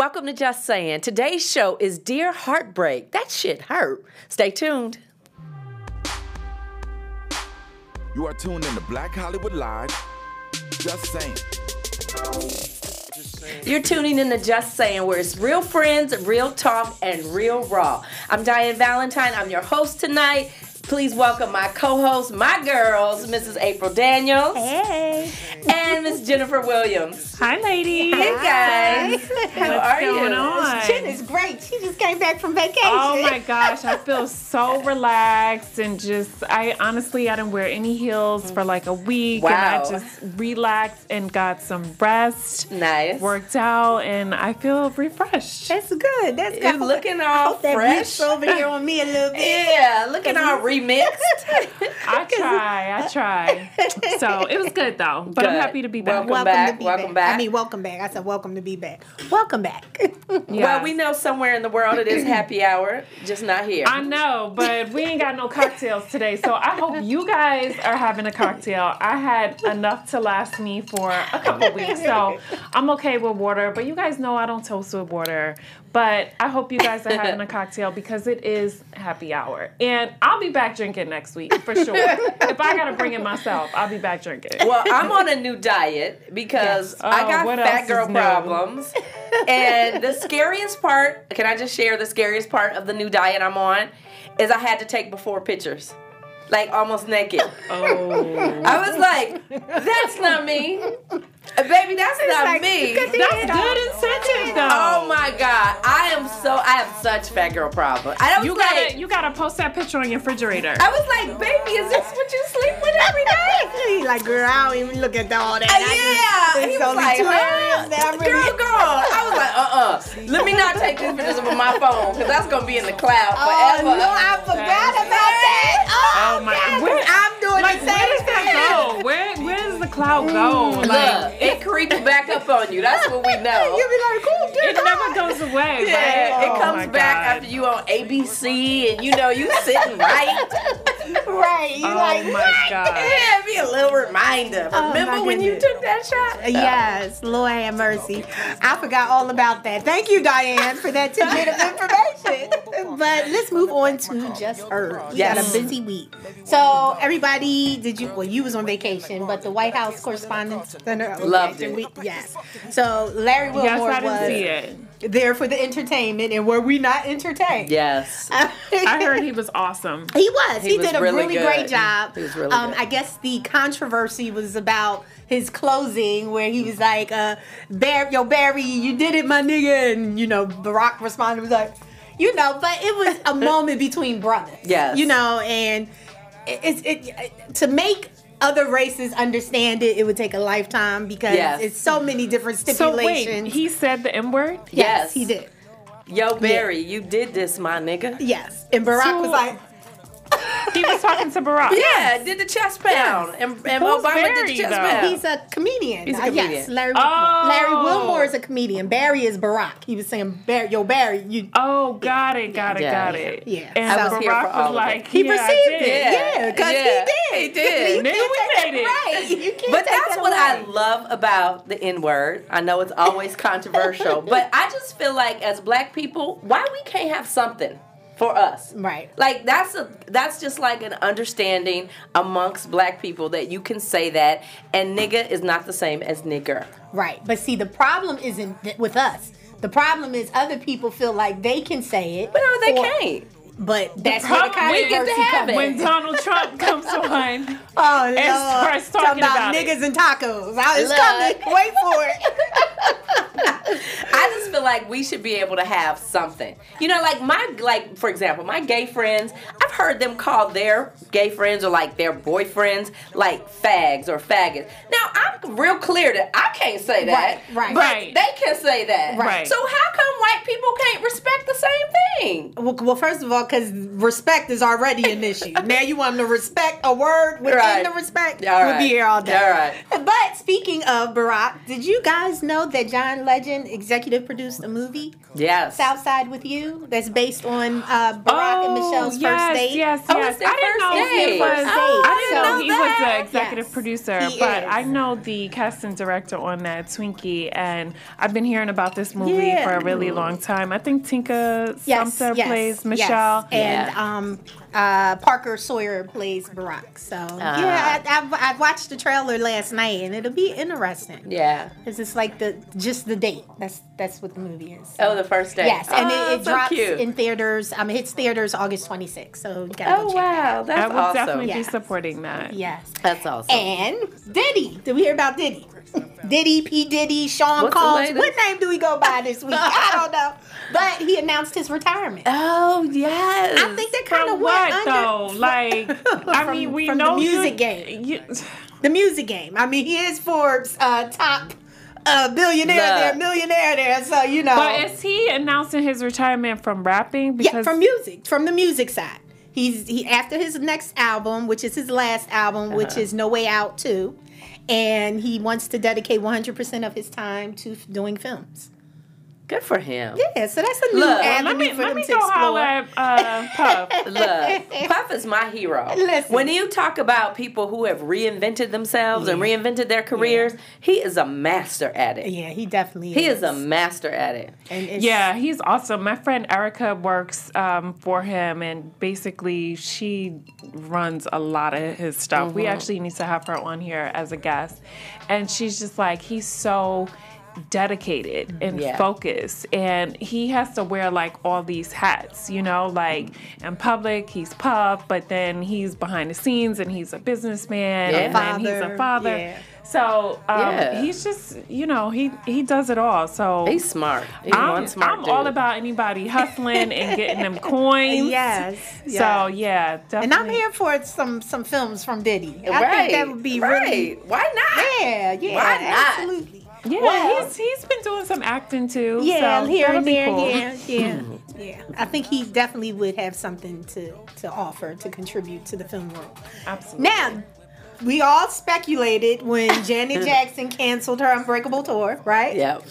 Welcome to Just Saying. Today's show is Dear Heartbreak. That shit hurt. Stay tuned. You are tuned in to Black Hollywood Live. Just saying. You're tuning in to Just Saying, where it's real friends, real talk, and real raw. I'm Diane Valentine. I'm your host tonight. Please welcome my co-host, my girls, Mrs. April Daniels. Hey. And Miss Jennifer Williams. Hi, ladies. Hey guys. How What's are going you? on? Jen is great. She just came back from vacation. Oh my gosh, I feel so relaxed and just I honestly I didn't wear any heels for like a week and Wow. I just relaxed and got some rest. Nice. Worked out and I feel refreshed. That's good. That's good. You're looking all fresh. mix over here on me a little bit. Yeah, looking all remixed. I try, I try. So it was good though. But I'm happy to be back. Welcome back, to be welcome back. back. I mean, welcome back. I said welcome to be back. Welcome back. Well, we know somewhere in the world it is happy hour, just not here. I know, but we ain't got no cocktails today. So I hope you guys are having a cocktail. I had enough to last me for a couple weeks. So I'm okay with water, but you guys know I don't toast with water. But I hope you guys are having a cocktail because it is happy hour. And I'll be back drinking next week for sure. if I gotta bring it myself, I'll be back drinking. Well, I'm on a new diet because Yes. I Oh, got what fat girl problems. and the scariest part, can I just share the scariest part of the new diet I'm on? Is I had to take before pictures. Like almost naked. Oh. I was like, that's not me. Uh, Baby, that's not like, me. good to That's good incentive though. Oh my god. I am so I have such fat girl problem. I was You like gotta you gotta post that picture on your refrigerator. I was like, baby, is this what you sleep with every day? He's like, girl, I don't even look at all that. Uh, I just- yeah, It's he was only like, two huh? areas that I'm girl, really. girl. I was like, uh, uh Let me not take these pictures with my phone because that's gonna be in the cloud forever. Oh forever. no, I forgot about that. Oh, Oh my- God. where- I'm doing Like the where does that go? Where where does the cloud go? Like Look, it creeps back up on you. That's what we know. You be like, cool, dude. it never goes away, Yeah, right? it Oh comes back God. after you on ABC and you know you sitting right. Right. You Oh like, my what? God. Yeah, be a little reminder. Oh, Remember my when you took that shot? Yes, Lord have mercy. I forgot all about that. Thank you, Diane, for that tidbit of information. But let's move on to just her. We got Yes. a busy week. So everybody, did you? Well, you was on vacation, but the White House Correspondents' Center Loved so it. we- yes. So Larry Wilmore Yes, I didn't was see it. There for the entertainment, and were we not entertained? Yes. I heard he was awesome. He was. He, He was did a really really, great job. He was really um, good. I guess the controversy was about his closing, where he was like, uh, "Barry, yo, Barry, you did it, my nigga," and you know, Barack responded was like, "You know," but it was a moment between brothers. Yes. you know, and it- it's it, to make. Other races understand it. It would take a lifetime because Yes. it's so many different stipulations. So wait, he said the N word? Yes. he did. Yo, Barry, you did this, my nigga. Yes, and Barack So- was like, He was talking to Barack. Yeah, did the chest pound. And, and Who's Obama did Barry, the chest though? pound. He's a comedian. He's a Uh, comedian. yes, Larry. Oh. Larry Wilmore is a comedian. Barry is Barack. He was saying, Barry, "Yo, Barry, you." Oh, got it, got it, Yeah. got it. Yeah. And I was here Barack for all was like. He yeah, received it. Yeah, because Yeah, he did. he did. You Nigga, can't we take made it. Right. You can't But take that's what I love about the N word. I know it's always controversial, but I just feel like as black people, why we can't have something for us? Right. Like that's a that's just like an understanding amongst black people that you can say that and nigga is not the same as nigger. Right. But see, the problem isn't th- with us. The problem is other people feel like they can say it. But no, they or- can't. But that's where the problem- we get to have it. When Donald Trump comes on, Oh, Lord. starts talking about it. niggas and tacos. I- It's coming. Wait for it. I just feel like we should be able to have something. You know, like my like for example, my gay friends, I've heard them call their gay friends or like their boyfriends like fags or faggots. Now I'm real clear that I can't say that. Right, right. But Right. they can say that. Right. So how come white people can't respect the same thing? Well, well, first of all, because respect is already an issue. now you want them to respect a word within Right. the respect. All we'll right. be here all day. All right. But speaking of Barack, did you guys know that John Legend executive produced a movie, Yes. Southside with You, that's based on uh, Barack and Michelle's Oh, yes, first date. Yes, Oh, yes. I didn't know first he was. Oh, I didn't I know he was the executive Yes, producer, but is. I know the casting director on that, Twinkie, and I've been hearing about this movie Yeah. for a really long time. I think Tinka Yes, Sumter yes, plays Michelle. Yes. and um, uh, Parker Sawyer plays Barack. So Ah. yeah, I, I, I watched the trailer last night, and it'll be interesting. Yeah. Cause it's like the just the date. That's that's what the movie is. Oh, the first day. Yes, and Oh, it, it so drops cute. in theaters. Um, it hits theaters August 26th. So you gotta Oh go check that out. wow, that's I would awesome. definitely be supporting that. Yes. That's awesome. And Diddy. Did we hear about Diddy? Diddy, P. Diddy, Sean What's the Combs. What name do we go by this week? I don't know. But he announced his retirement. oh yes. I think that kind From of what went though? under. Like, I mean, we from the know you- music game. you- the music game. I mean, he is Forbes' uh, top uh, billionaire Look. there, millionaire there. So you know. but is he announcing his retirement from rapping? Yeah, from music, from the music side. He's he after his next album, which is his last album, which Uh-huh. is No Way Out 2, and he wants to dedicate 100% of his time to doing films. Good for him. Yeah, so that's a new Look, avenue let me for them me to go explore. at uh, Puff. Look, Puff is my hero. Listen. When you talk about people who have reinvented themselves and reinvented their careers, he is a master at it. Yeah, he definitely He is. is a master at it. And it's, Yeah, he's awesome. My friend Erica works um, for him, and basically she runs a lot of his stuff. We actually need to have her on here as a guest, and she's just like he's so dedicated and Yeah. focused and he has to wear like all these hats you know like in public he's puff but then he's behind the scenes and he's a businessman Yeah. and then he's a Father, father yeah. so um, Yeah. he's just you know he he does it all so He's smart. He's I'm, smart I'm all about anybody hustling and getting them coins. Yes. yes. So yeah, definitely. and I'm here for some some films from Diddy. I right. think that would be right. really Why not? yeah, yeah, Why not? absolutely. Yeah, Well- he's he's been doing some acting too. Yeah, so here and there. cool. Yeah, yeah, yeah. I think he definitely would have something to to offer to contribute to the film world. Absolutely. Now, we all speculated when Janet Jackson canceled her Unbreakable tour, right? Yep.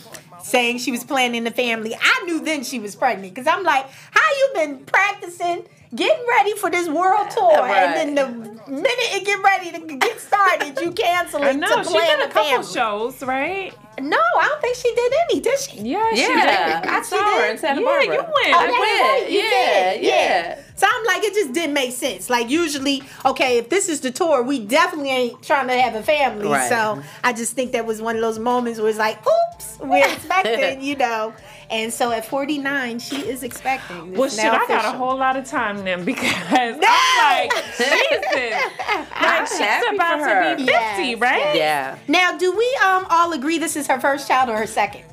Saying she was planning the family. I knew then she was pregnant because I'm like, how you been practicing? Getting ready for this world tour, Right. and then the minute it get ready to get started, you cancel I it to she did a couple family. shows, right? No, I don't think she did any, did she? Yeah, she Yeah, did. I saw her in Santa Yeah, Barbara. you went. I Oh, right, went. you Yeah, did. yeah. So I'm like, it just didn't make sense. Like usually, okay, if this is the tour, we definitely ain't trying to have a family. Right. So I just think that was one of those moments where it's like, oops, we're expecting, you know. And so at 49, she is expecting. It's Well, shit, now I got a whole lot of time then because No! I'm like, Jesus, like she's happy about for her. to be fifty, Yes, right? Yeah. Now, do we um all agree this is her first child or her second?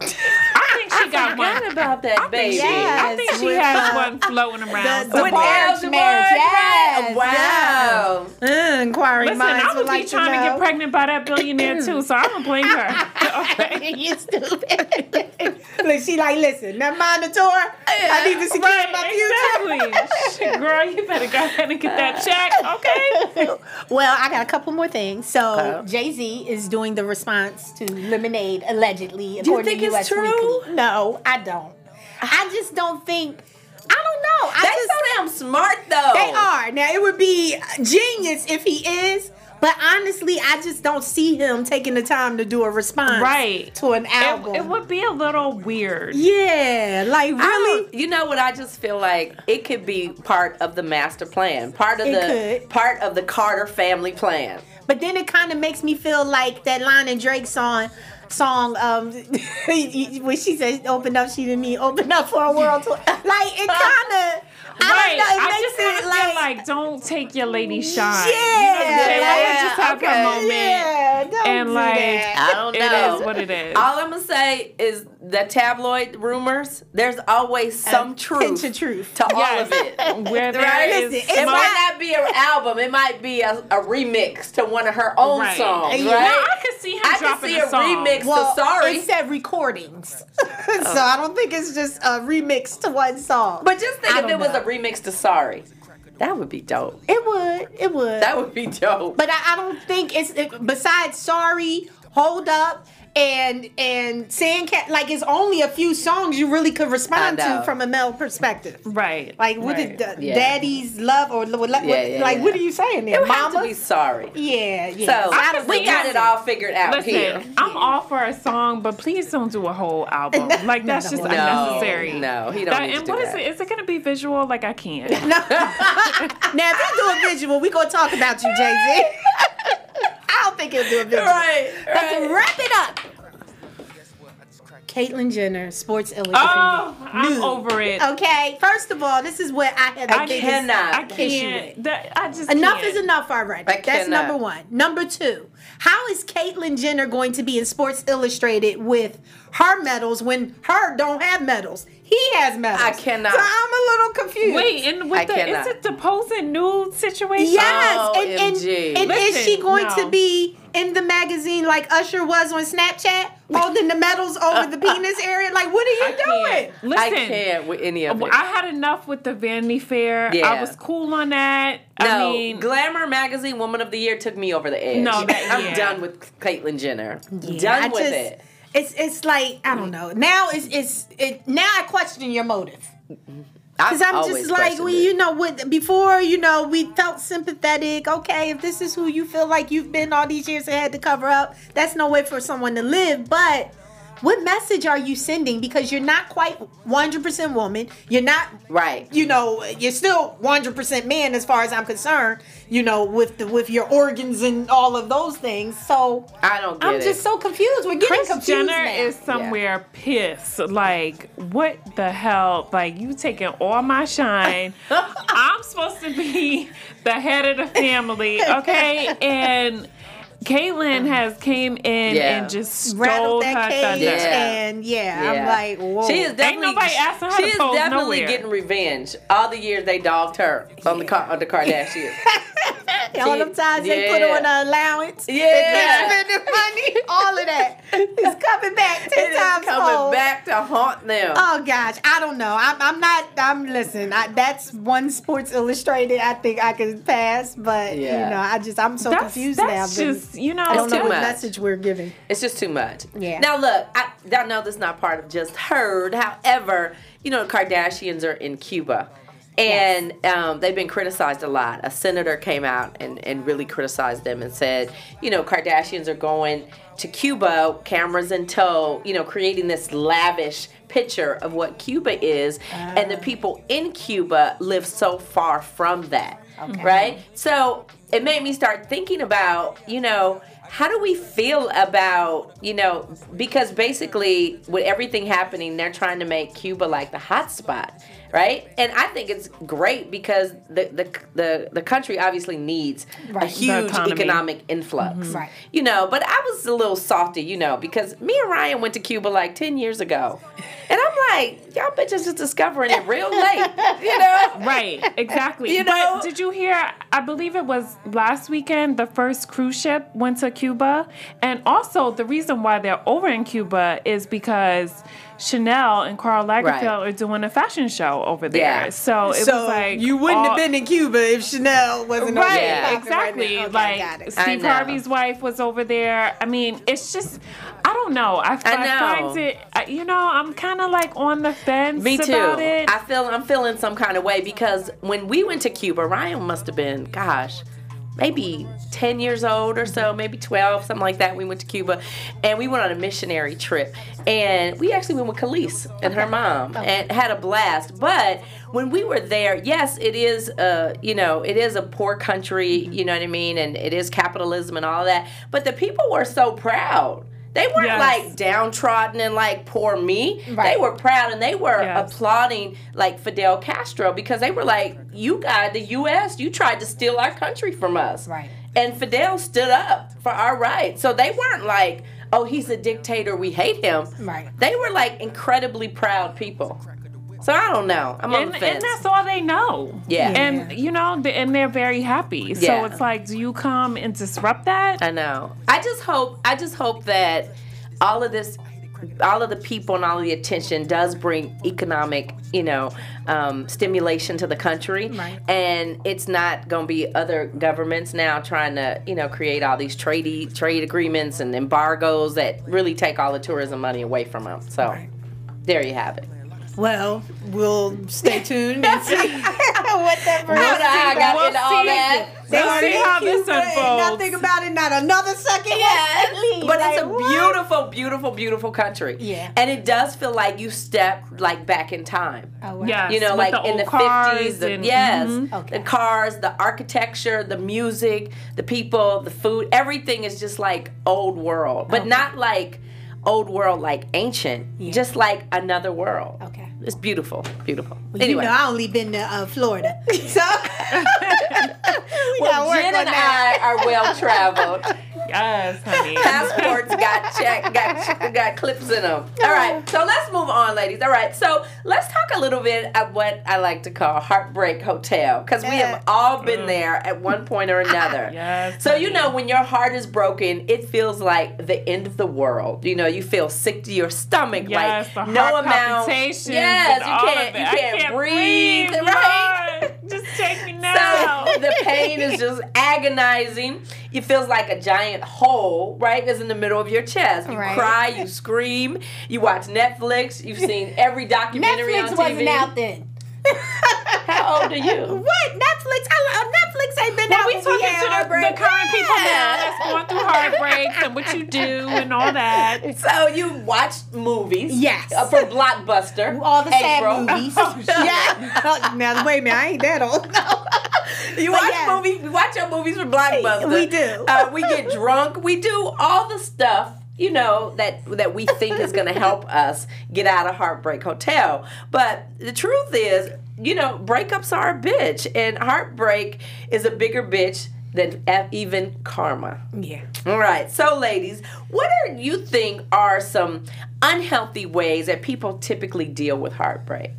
I think she got one. about that baby. Yes. I think she with, has uh, one floating around. the With somewhere. Barge Elsie marriage, Barge, yes, right? Wow. Uh, inquiring Listen, minds I would would like be trying to, know. get pregnant by that billionaire too, so I don't blame her. Okay. you stupid. Look, she like, listen, never mind the tour. I need to secure my future. exactly. Shit, Girl, you better go ahead and get that check, okay? Well, I got a couple more things. So Okay. Jay Z is doing the response to Lemonade, allegedly. Do you according think to it's US true? Weekly. No, I don't. I just don't think. I don't know. I just, so damn smart though. They are. Now it would be genius if he is, but honestly, I just don't see him taking the time to do a response Right. to an album. It, it would be a little weird. yeah, like really. You know what? I just feel like it could be part of the master plan, part of It the could. part of the Carter family plan. But then it kind of makes me feel like that line in Drake's song. Song, um, when she said "open up," she didn't mean "open up for a world tour." Like it kind of, I Right. don't know. It I makes just it kinda like, feel like don't take your lady shine. Yeah, you know what I'm saying? Yeah, just have okay. her moment. yeah, don't And do like, that. I don't know. is what it is. All I'm gonna say is the tabloid rumors. There's always some pinch truth, of truth. to all of it. Where there Right? is Listen, It smoke- might not be an album. It might be a, a remix to one of her own Right. songs, right? Now, I could see him I can dropping see a a song. remix well, to Sorry. it said recordings, so I don't think it's just a remix to one song. But just think I if don't it was a remix to Sorry. That would be dope. it would, it would. That would be dope. But I, I don't think it's it, besides sorry, hold up, and and saying cat like it's only a few songs you really could respond to from a male perspective. Right. Like what right. is the, Yeah. daddy's love or what, what, Yeah, yeah, like yeah. what are you saying there, You have to be sorry. yeah, yeah. So I we got it all figured out Listen, here. I'm all for a song, but please don't do a whole album. Like that's just no. unnecessary. No, he don't That- need to and do what is that. it? Is it gonna be visual? Like I can't. No. now if you do a visual, we gonna talk about you, Jay Z. I don't think he'll do a visual. Right, But to wrap it up. Caitlyn Jenner, Sports Illustrated. Oh, I'm Nude. over it. Okay, first of all, this is what I have the I biggest cannot. I issue with. can't. That, I just Enough can't. is enough already. I That's cannot. number one. Number two, how is Caitlyn Jenner going to be in Sports Illustrated with her medals when her don't have medals? He has medals. I cannot. So I'm a little confused. Wait, and with I the cannot. is it the posing nude situation? Yes, oh, and, and, OMG. and is she going no. to be in the magazine like Usher was on Snapchat, holding the medals over the penis area? Like, what are you I doing? can't. Listen, I can't with any of it. I had enough with the Vanity Fair. Yeah. I was cool on that. no, I mean, Glamour magazine Woman of the Year took me over the edge. No, that- I'm done with Caitlyn Jenner. Yeah, done I with just- it. It's it's like I don't know. Now it's it's it. Now I question your motive. Because I'm just like, well, you know, what before, you know, we felt sympathetic. Okay, if this is who you feel like you've been all these years and had to cover up, that's no way for someone to live. But what message are you sending? Because you're not quite 100% woman. You're not, Right. you know, you're still 100% man as far as I'm concerned. You know, with the with your organs and all of those things. So I don't get I'm it. just so confused. We're getting Kris confused Jenner now. is somewhere pissed. Like, what the hell? Like, you taking all my shine. I'm supposed to be the head of the family, okay? And Caitlyn um, has came in Yeah. and just stole rattled her that cage, thunder. Yeah. and yeah, Yeah. I'm like, whoa. She is definitely. Ain't nobody asking her she to is pose definitely nowhere. getting revenge. All the years they dogged her on the on the Kardashians. all them times they put Yeah. on an allowance, Yeah. they spending money, all of that, that is coming back ten it is times coming fold. back to haunt them. Oh gosh, I don't know. I'm, I'm not. I'm listen. I, that's one Sports Illustrated. I think I can pass, but Yeah. you know, I just I'm so That's, confused that's now. just, you know, I don't know what much. message we're giving. It's just too much. Yeah. Now look, I, I know this is not part of just heard. However, you know the Kardashians are in Cuba. And um, they've been criticized a lot. A senator came out and, and really criticized them and said, you know, Kardashians are going to Cuba, cameras in tow, you know, creating this lavish picture of what Cuba is. And the people in Cuba live so far from that. Right? So it made me start thinking about, you know, how do we feel about you know because basically with everything happening they're trying to make cuba like the hot spot right and i think it's great because the the the, the country obviously needs a Right. The huge economic influx mm-hmm. Right. you know but i was a little salty you know because me and ryan went to cuba like 10 years ago and i'm like y'all bitches just discovering it real late you know Right, exactly. You know? But did you hear? I believe it was last weekend. The first cruise ship went to Cuba, and also the reason why they're over in Cuba is because Chanel and Karl Lagerfeld Right. are doing a fashion show over there. Yeah. So it so was like you wouldn't all- have been in Cuba if Chanel wasn't over Right, there popping exactly. Right. Okay, like got it. I Steve. Harvey's wife was over there. I mean, it's just, I don't know. I, I, know. find it, I- you know, I'm kind of like on the fence Me too. about it. I feel I'm feeling some kind of way because when we went to Cuba, Ryan must have been, gosh, maybe 10 years old or so, maybe 12, something like that. We went to Cuba and we went on a missionary trip. And we actually went with Khalees and her mom and had a blast. But when we were there, yes, it is uh, you know, it is a poor country, you know what I mean, and it is capitalism and all that. But the people were so proud. They weren't Yes. like downtrodden and like poor me. They were proud and they were Yes. applauding like Fidel Castro because they were like, "You guys, the U.S., you tried to steal our country from us." Right. And Fidel stood up for our rights. So they weren't like, "Oh, he's a dictator. We hate him." Right. They were like incredibly proud people. So I don't know. I'm on and, the and that's all they know. Yeah. And you know, th- and they're very happy. So Yeah. it's like, do you come and disrupt that? I know. I just hope. I just hope that all of this all of the people and all of the attention does bring economic, you know, um, stimulation to the country. Right. And it's not going to be other governments now trying to, you know, create all these trade trade agreements and embargoes that really take all the tourism money away from them. So there you have it. Well, we'll stay tuned and see what that What I got We'll into all see. that. We'll see how this unfolds. Nothing about it. Not another second. Yeah, but it's a Like, what? beautiful, beautiful, beautiful country. Yeah. and it does feel like you step like back in time. Oh, wow. Yes, You know, with like the in the old cars fifties. and- Yes, mhm. Okay. the cars, the architecture, the music, the people, the food. Everything is just like old world, but Okay. not like old world like ancient. Yeah. Just like another world. Okay. It's beautiful, beautiful. Well, anyway, You know, I only been to uh, Florida, so we well, gotta work Jen on and that. I are well traveled. Yes, honey. passports got check got got clips in them. All right, so let's move on, ladies. All right, so let's talk a little bit of what I like to call heartbreak hotel because we have all been mm. there at one point or another. Yes, So you know when your heart is broken, it feels like the end of the world. You know, you feel sick to your stomach, Yes, like the no heart amount. Yes, and you all of can't it. you I can't, breathe, right? Lord. Just take me now. So the pain is just agonizing. It feels like a giant hole, right? Is in the middle of your chest. You Right. cry, you scream, you watch Netflix, you've seen every documentary Netflix on wasn't out then. How old are you? What Netflix? I, uh, Netflix ain't been Well, out we talking to the, the current people now that's going through heartbreaks and what you do and all that. So you watch movies, Yes. uh, from Blockbuster, All the April. sad movies. yeah. now wait a minute, I ain't that old. You But watch yeah. movies. We watch our movies from Blockbuster. We do. Uh, we get drunk. We do all the stuff. You know that that we think is going to help us get out of Heartbreak Hotel. But the truth is, you know, breakups are a bitch, and heartbreak is a bigger bitch than even karma. Yeah. All right, so ladies, what do you think are some unhealthy ways that people typically deal with heartbreak?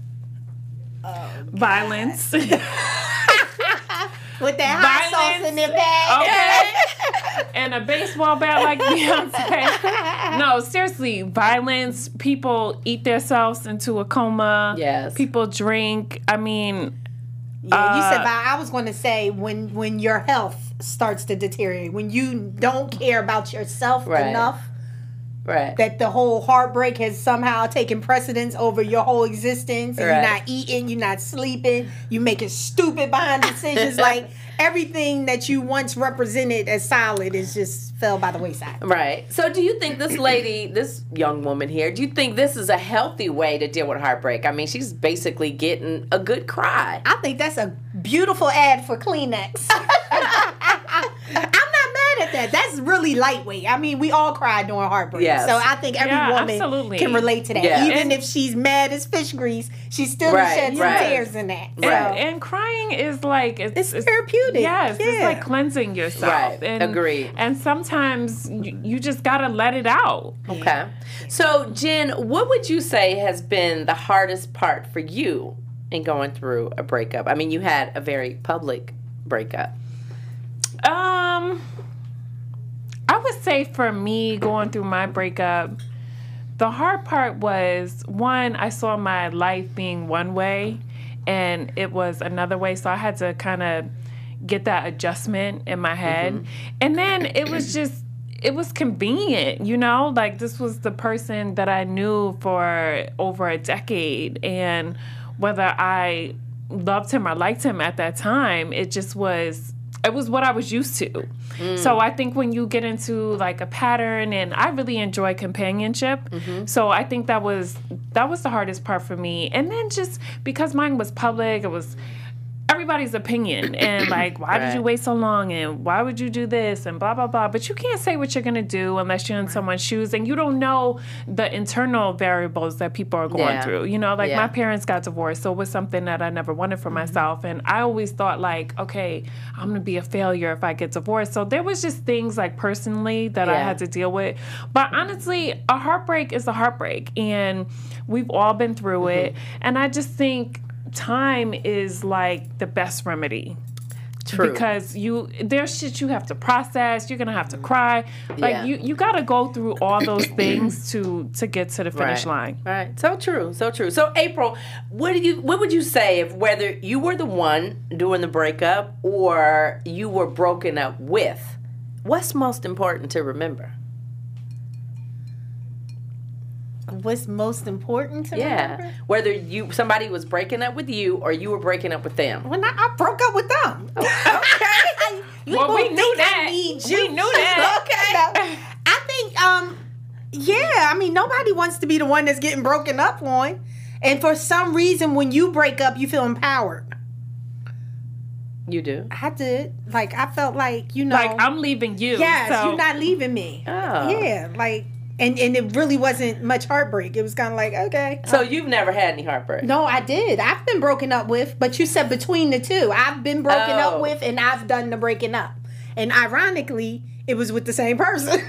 Oh, Violence. With that hot sauce Violence. in their bag. Okay. and a baseball bat like Beyonce. No, seriously, violence. People eat themselves into a coma. Yes. People drink. I mean, Yeah, you said. Uh, But I was going to say when when your health starts to deteriorate, when you don't care about yourself Right. enough, Right. that the whole heartbreak has somehow taken precedence over your whole existence, and Right. you're not eating, you're not sleeping, you're making stupid behind decisions. like everything that you once represented as solid is just fell by the wayside. Right. So, do you think this lady, this young woman here, do you think this is a healthy way to deal with heartbreak? I mean, she's basically getting a good cry. I think that's a beautiful ad for Kleenex. I'm not mad at that. That's really lightweight. I mean, we all cry during heartbreak. Yes. So I think every Yeah, woman absolutely. can relate to that. Yeah. Even And- if she's mad as fish grease, she still Right, sheds right. tears in that. So, Right. and crying is like it's, It's therapeutic. Yes, it's like cleansing yourself. Right. And, Agreed. And sometimes you, you just gotta let it out. Okay. So, Jen, what would you say has been the hardest part for you in going through a breakup? I mean, you had a very public breakup. Um, I would say for me going through my breakup, the hard part was one, I saw my life being one way and it was another way. So I had to kind of get that adjustment in my head. Mm-hmm. And then it was just, it was convenient, you know? Like this was the person that I knew for over a decade. And whether I loved him or liked him at that time, it just was it was what I was used to. So mm. I think when you get into like a pattern and I really enjoy companionship. Mm-hmm. So I think that was that was the hardest part for me. And then just because mine was public, it was everybody's opinion and like why did you wait so long and why would you do this and blah blah blah. But you can't say what you're going to do unless you're in someone's shoes and you don't know the internal variables that people are going Yeah. through. You know like Yeah. my parents got divorced so it was something that i never wanted for myself. And i always thought like okay i'm going to be a failure if i get divorced. So there was just things like personally that i had to deal with. But honestly a heartbreak is a heartbreak and we've all been through Mm-hmm. it. And i just think time is like the best remedy True. Because you there's shit you have to process. You're gonna have to cry. Like Yeah. you you gotta go through all those things to to get to the finish right. line. Right. So true. So true. So April, what do you what would you say if whether you were the one doing the breakup or you were broken up with? What's most important to remember? What's most important to Yeah. remember? Whether you somebody was breaking up with you or you were breaking up with them. When I, I broke up with them. Okay. You Well, we knew I that. need We you. knew that. okay. I think, um, yeah. I mean, nobody wants to be the one that's getting broken up on, and for some reason, when you break up, you feel empowered. You do. I did. Like I felt like you know. Like I'm leaving you. yes, so you're not leaving me. Oh. Yeah, like. And, and it really wasn't much heartbreak. It was kind of like, okay. So you've never had any heartbreak. No, I did. I've been broken up with, but you said between the two. I've been broken Oh. up with, and I've done the breaking up. And ironically, it was with the same person,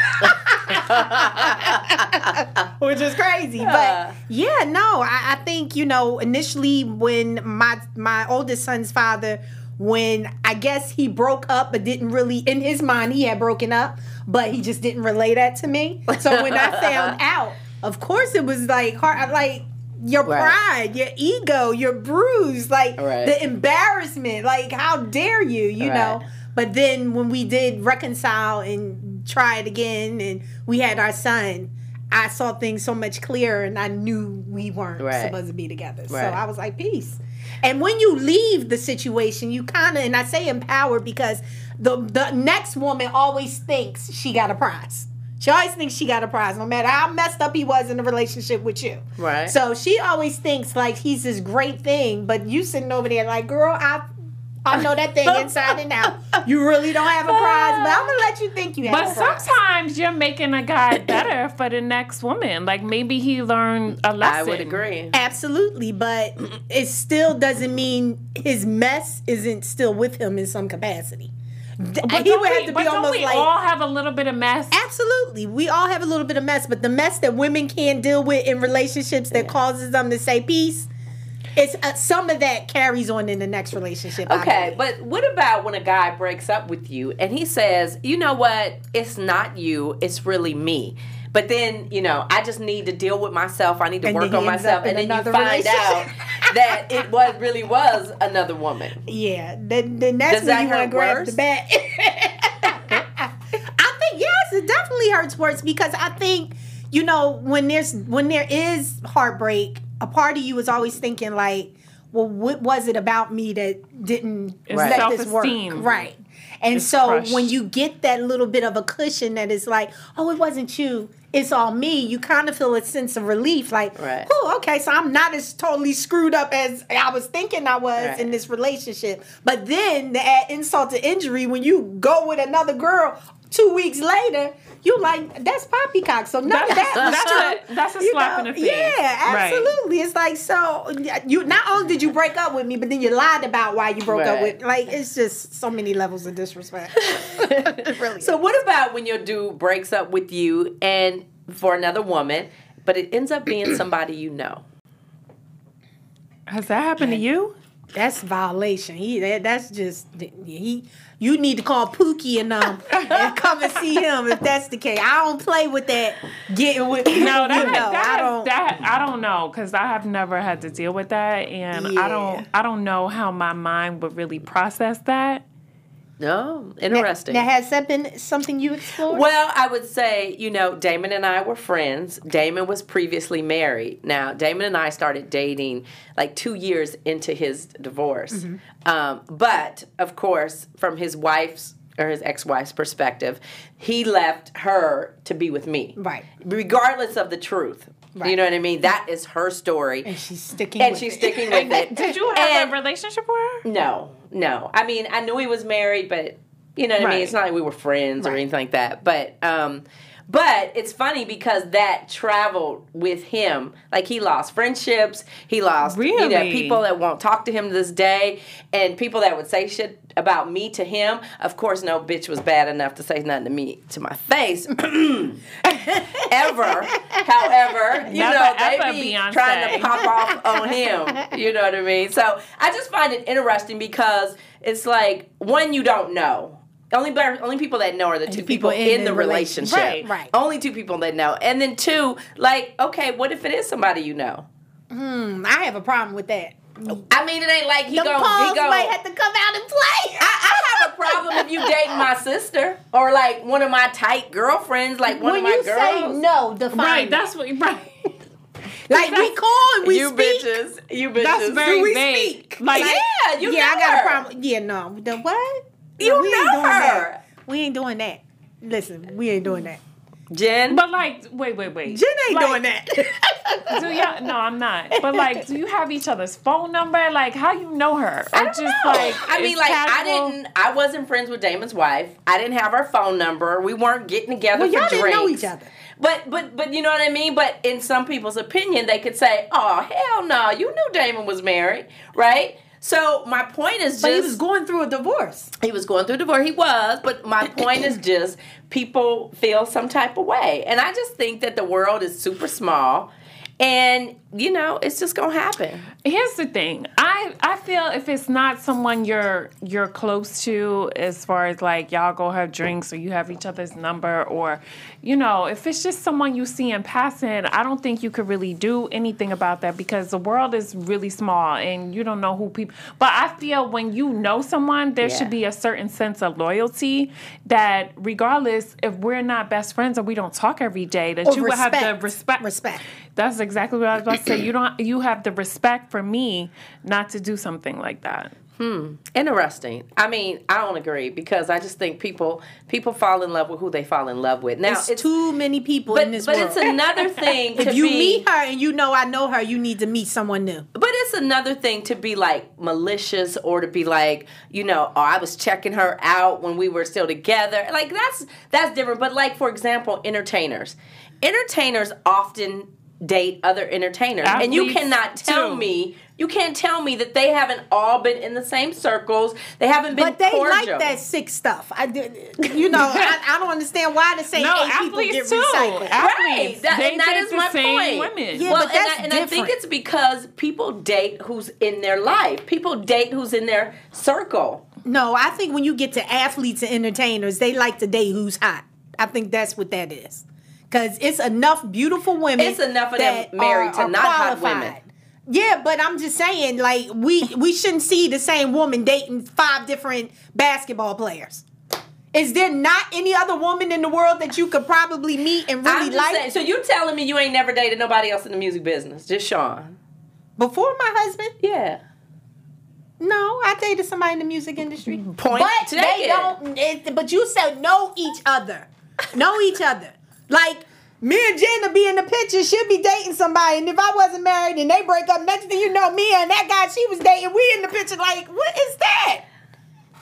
which is crazy. But yeah, no, I, I think you know initially when my my oldest son's father. When I guess he broke up, but didn't really, in his mind, he had broken up, but he just didn't relay that to me. So when I found out, of course, it was like hard, like your Right. pride, your ego, your bruise, like Right. the embarrassment, like how dare you, you know? But then when we did reconcile and try it again, and we had our son, I saw things so much clearer, and I knew we weren't Right. supposed to be together. So I was like, peace. And when you leave the situation, you kind of, and I say empowered because the the next woman always thinks she got a prize. She always thinks she got a prize, no matter how messed up he was in the relationship with you. Right. So she always thinks like he's this great thing, but you sitting over there like, girl, I I know that thing inside and out. You really don't have a prize, but I'm gonna let you think you have But a prize. sometimes you're making a guy better for the next woman. Like maybe he learned a lesson. I would agree. Absolutely, but it still doesn't mean his mess isn't still with him in some capacity. But he would we, have to but be don't almost we like all have a little bit of mess? Absolutely. We all have a little bit of mess, but the mess that women can't deal with in relationships that causes them to say peace, it's uh, some of that carries on in the next relationship. Okay, but what about when a guy breaks up with you and he says, you know what, it's not you, it's really me. But then, you know, I just need to deal with myself. I need to And work on myself. And then you find out that it was really was another woman. yeah, then, then that's Does when that you want to grab the bat. I think yes, it definitely hurts worse because I think you know when there's when there is heartbreak, a part of you is always thinking like, well, what was it about me that didn't It's let this work? Right. And It's so crushed. when you get that little bit of a cushion that is like, oh, it wasn't you, it's all me, you kind of feel a sense of relief. Like, Right. oh, okay, so I'm not as totally screwed up as I was thinking I was Right. in this relationship. But then the add insult to injury, when you go with another girl two weeks later, you like, that's poppycock. So none of That's- that was that's true. a- that's a You slap in the face. Yeah, Right. absolutely. It's like, so you not only did you break up with me, but then you lied about why you broke up with Like, it's just so many levels of disrespect. really. So what about when your dude breaks up with you and for another woman, but it ends up being somebody you know? Has that happened to you? That's violation. He that, that's just he. You need to call Pookie and um and come and see him if that's the case. I don't play with that. Getting with No, you that, know, that, I don't. that I don't know because I have never had to deal with that, and Yeah. I don't I don't know how my mind would really process that. No, interesting. Now has that been something you explored? Well, I would say, you know, Damon and I were friends. Damon was previously married. Now, Damon and I started dating like two years into his divorce. Mm-hmm. Um, but, of course, from his wife's or his ex wife's perspective, he left her to be with me. Right. Regardless of the truth. You know what I mean? That is her story. and she's sticking. And with she's it. sticking with it. Did you have And- a relationship with her? no, no. I mean, I knew he was married, but you know what I mean. It's not like we were friends or anything like that. But, um, But it's funny because that traveled with him. Like he lost friendships, he lost you know, Really? people that won't talk to him to this day, and people that would say shit about me to him. Of course, no bitch was bad enough to say nothing to me to my face. ever. However, you Never know, they be Beyonce. trying to pop off on him. You know what I mean? So I just find it interesting because it's like one you don't know. Only better, only people that know are the two people, people in in, the the relationship. relationship. Right, right. Only two people that know. And then two, like, okay, what if it is somebody you know? Hmm, I have a problem with that. I mean, it ain't like he The go, Pauls he go. might have to come out and play. I, I have a problem if you dating my sister or like one of my tight girlfriends, like one when of my you say girls. no, define Right, it. that's what. Right, like we call and we you speak. bitches, you bitches. that's very we vague. speak? Like, yeah, you yeah, know I got a problem. Yeah, no, the what? You No, we ain't know doing her. that. We ain't doing that. Listen, we ain't doing that. Jen. but like, wait, wait, wait. Jen ain't Like, doing that. Do y'all? No, I'm not. But like, do you have each other's phone number? Like, how you know her? Or I don't just know. like, I mean, it's like I didn't. I wasn't friends with Damon's wife. I didn't have her phone number. We weren't getting together Well, for y'all drinks. didn't know each other. But but but you know what I mean. But in some people's opinion, they could say, "Oh hell no, you knew Damon was married, right?" So my point is just but he was going through a divorce. he was going through divorce. He was, but my point is just people feel some type of way, and I just think that the world is super small, and you know it's just gonna happen. Here's the thing. I I feel if it's not someone you're you're close to, as far as like y'all go have drinks or you have each other's number, or you know, if it's just someone you see in passing, I don't think you could really do anything about that because the world is really small and you don't know who people. But I feel when you know someone, there Yeah. should be a certain sense of loyalty that regardless if we're not best friends or we don't talk every day, that Or you would have the respect. respect. Respect. That's exactly what I was about to say. You don't. You have the respect for me not to do something like that. Hmm. Interesting. I mean, I don't agree because I just think people people fall in love with who they fall in love with. Now It's, it's, too many people but in this but world. it's another thing. to if you be, meet her and you know I know her, you need to meet someone new. But it's another thing to be like malicious or to be like, you know, oh, I was checking her out when we were still together. Like that's that's different. But like for example, entertainers. Entertainers often date other entertainers. and you cannot tell too. me you can't tell me that they haven't all been in the same circles. They haven't been But they cordial. like that sick stuff. I did, you know, I, I don't understand why the same No, eight people get athletes too. recycled. Athletes, that- they and that date is the my same point. women. Yeah, well, but that's and, I, and I think it's because people date who's in their life. People date who's in their circle. No, I think when you get to athletes and entertainers, they like to date who's hot. I think that's what that is. Because it's enough beautiful women. It's enough of them married are- to not hot women. Yeah, but I'm just saying, like we we shouldn't see the same woman dating five different basketball players. Is there not any other woman in the world that you could probably meet and really like saying. So you telling me you ain't never dated nobody else in the music business? Just Sean? before my husband? Yeah. No, I dated somebody in the music industry. Point but they taken. don't. It, but you said know each other, know each other. Like me and Jenna be in the picture. She'll be dating somebody, and if I wasn't married and they break up, next thing you know, me and that guy she was dating, we in the picture. Like, what is that?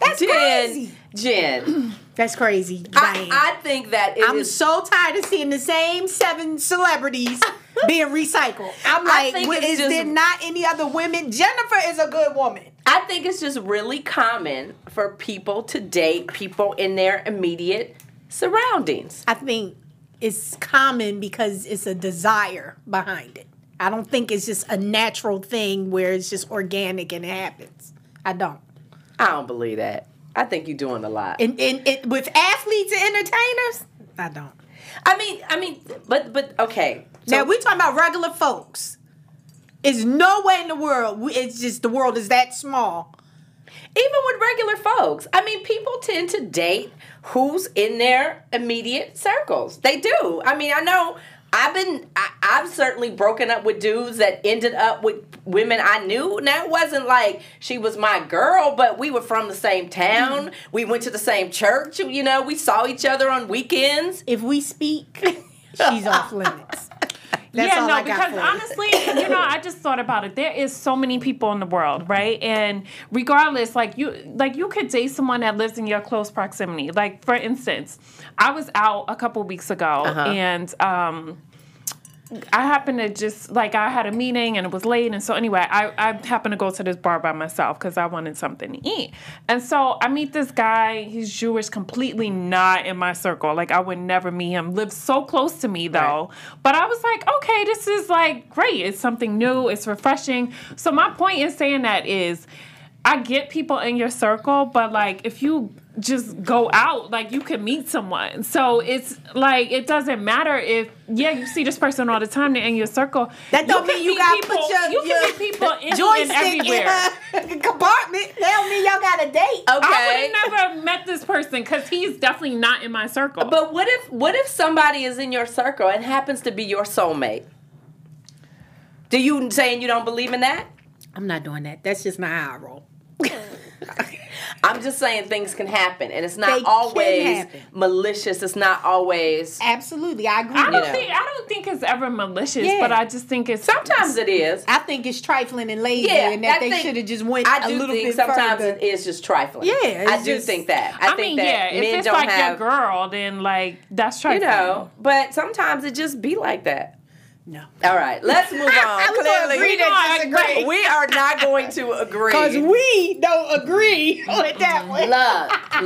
That's Jen, crazy. Jen, That's crazy. I, I think that it I'm is- so tired of seeing the same seven celebrities being recycled. I'm like, is just- there not any other women? Jennifer is a good woman. I think it's just really common for people to date people in their immediate surroundings. I think it's common because it's a desire behind it. I don't think it's just a natural thing where it's just organic and it happens. I don't. I don't believe that. I think you're doing a lot. And, and, and with athletes and entertainers, I don't. I mean, I mean, but but okay. So now we talking about regular folks. It's no way in the world. It's just the world is that small. even with regular folks, I mean, people tend to date who's in their immediate circles. They do. I mean, I know I've been, I, I've certainly broken up with dudes that ended up with women I knew. Now, it wasn't like she was my girl, but we were from the same town. Hmm. We went to the same church. You know, we saw each other on weekends. If we speak, she's off limits. That's yeah, no, because honestly, you know, I just thought about it. There is so many people in the world, right? And regardless, like you, like you could date someone that lives in your close proximity. Like for instance, I was out a couple weeks ago, Uh-huh. and um, I happened to just like I had a meeting and it was late, and so anyway, I I happened to go to this bar by myself because I wanted something to eat, and so I meet this guy. He's Jewish, completely not in my circle. Like I would never meet him. Lives so close to me though, but I was like, okay, this is like great. It's something new. It's refreshing. So my point in saying that is. I get people in your circle, but like if you just go out, like you can meet someone. So it's like it doesn't matter if yeah, you see this person all the time, they're in your circle. That don't can mean you meet gotta people, put your, you your can meet people in, in joystick everywhere. in a compartment. That don't mean y'all got a date. Okay. I would have never met this person because he's definitely not in my circle. But what if what if somebody is in your circle and happens to be your soulmate? Do you saying you don't believe in that? I'm not doing that. That's just my how I roll. I'm just saying things can happen, and it's not can always malicious. It's not always. Absolutely, I agree. I don't know. think I don't think it's ever malicious, Yeah. but I just think it's Sometimes it is. I think it's trifling and lazy, Yeah, and that I they should have just went I a do little think bit sometimes further. it is just trifling. Yeah, I it's do just- think that. I, I, think mean, that yeah, if men it's don't like have, your girl, then like that's you trifling. know. But sometimes it just be like that. No, All right, let's move on. Clearly, agree to disagree. we are not going to agree. because we don't agree with that one.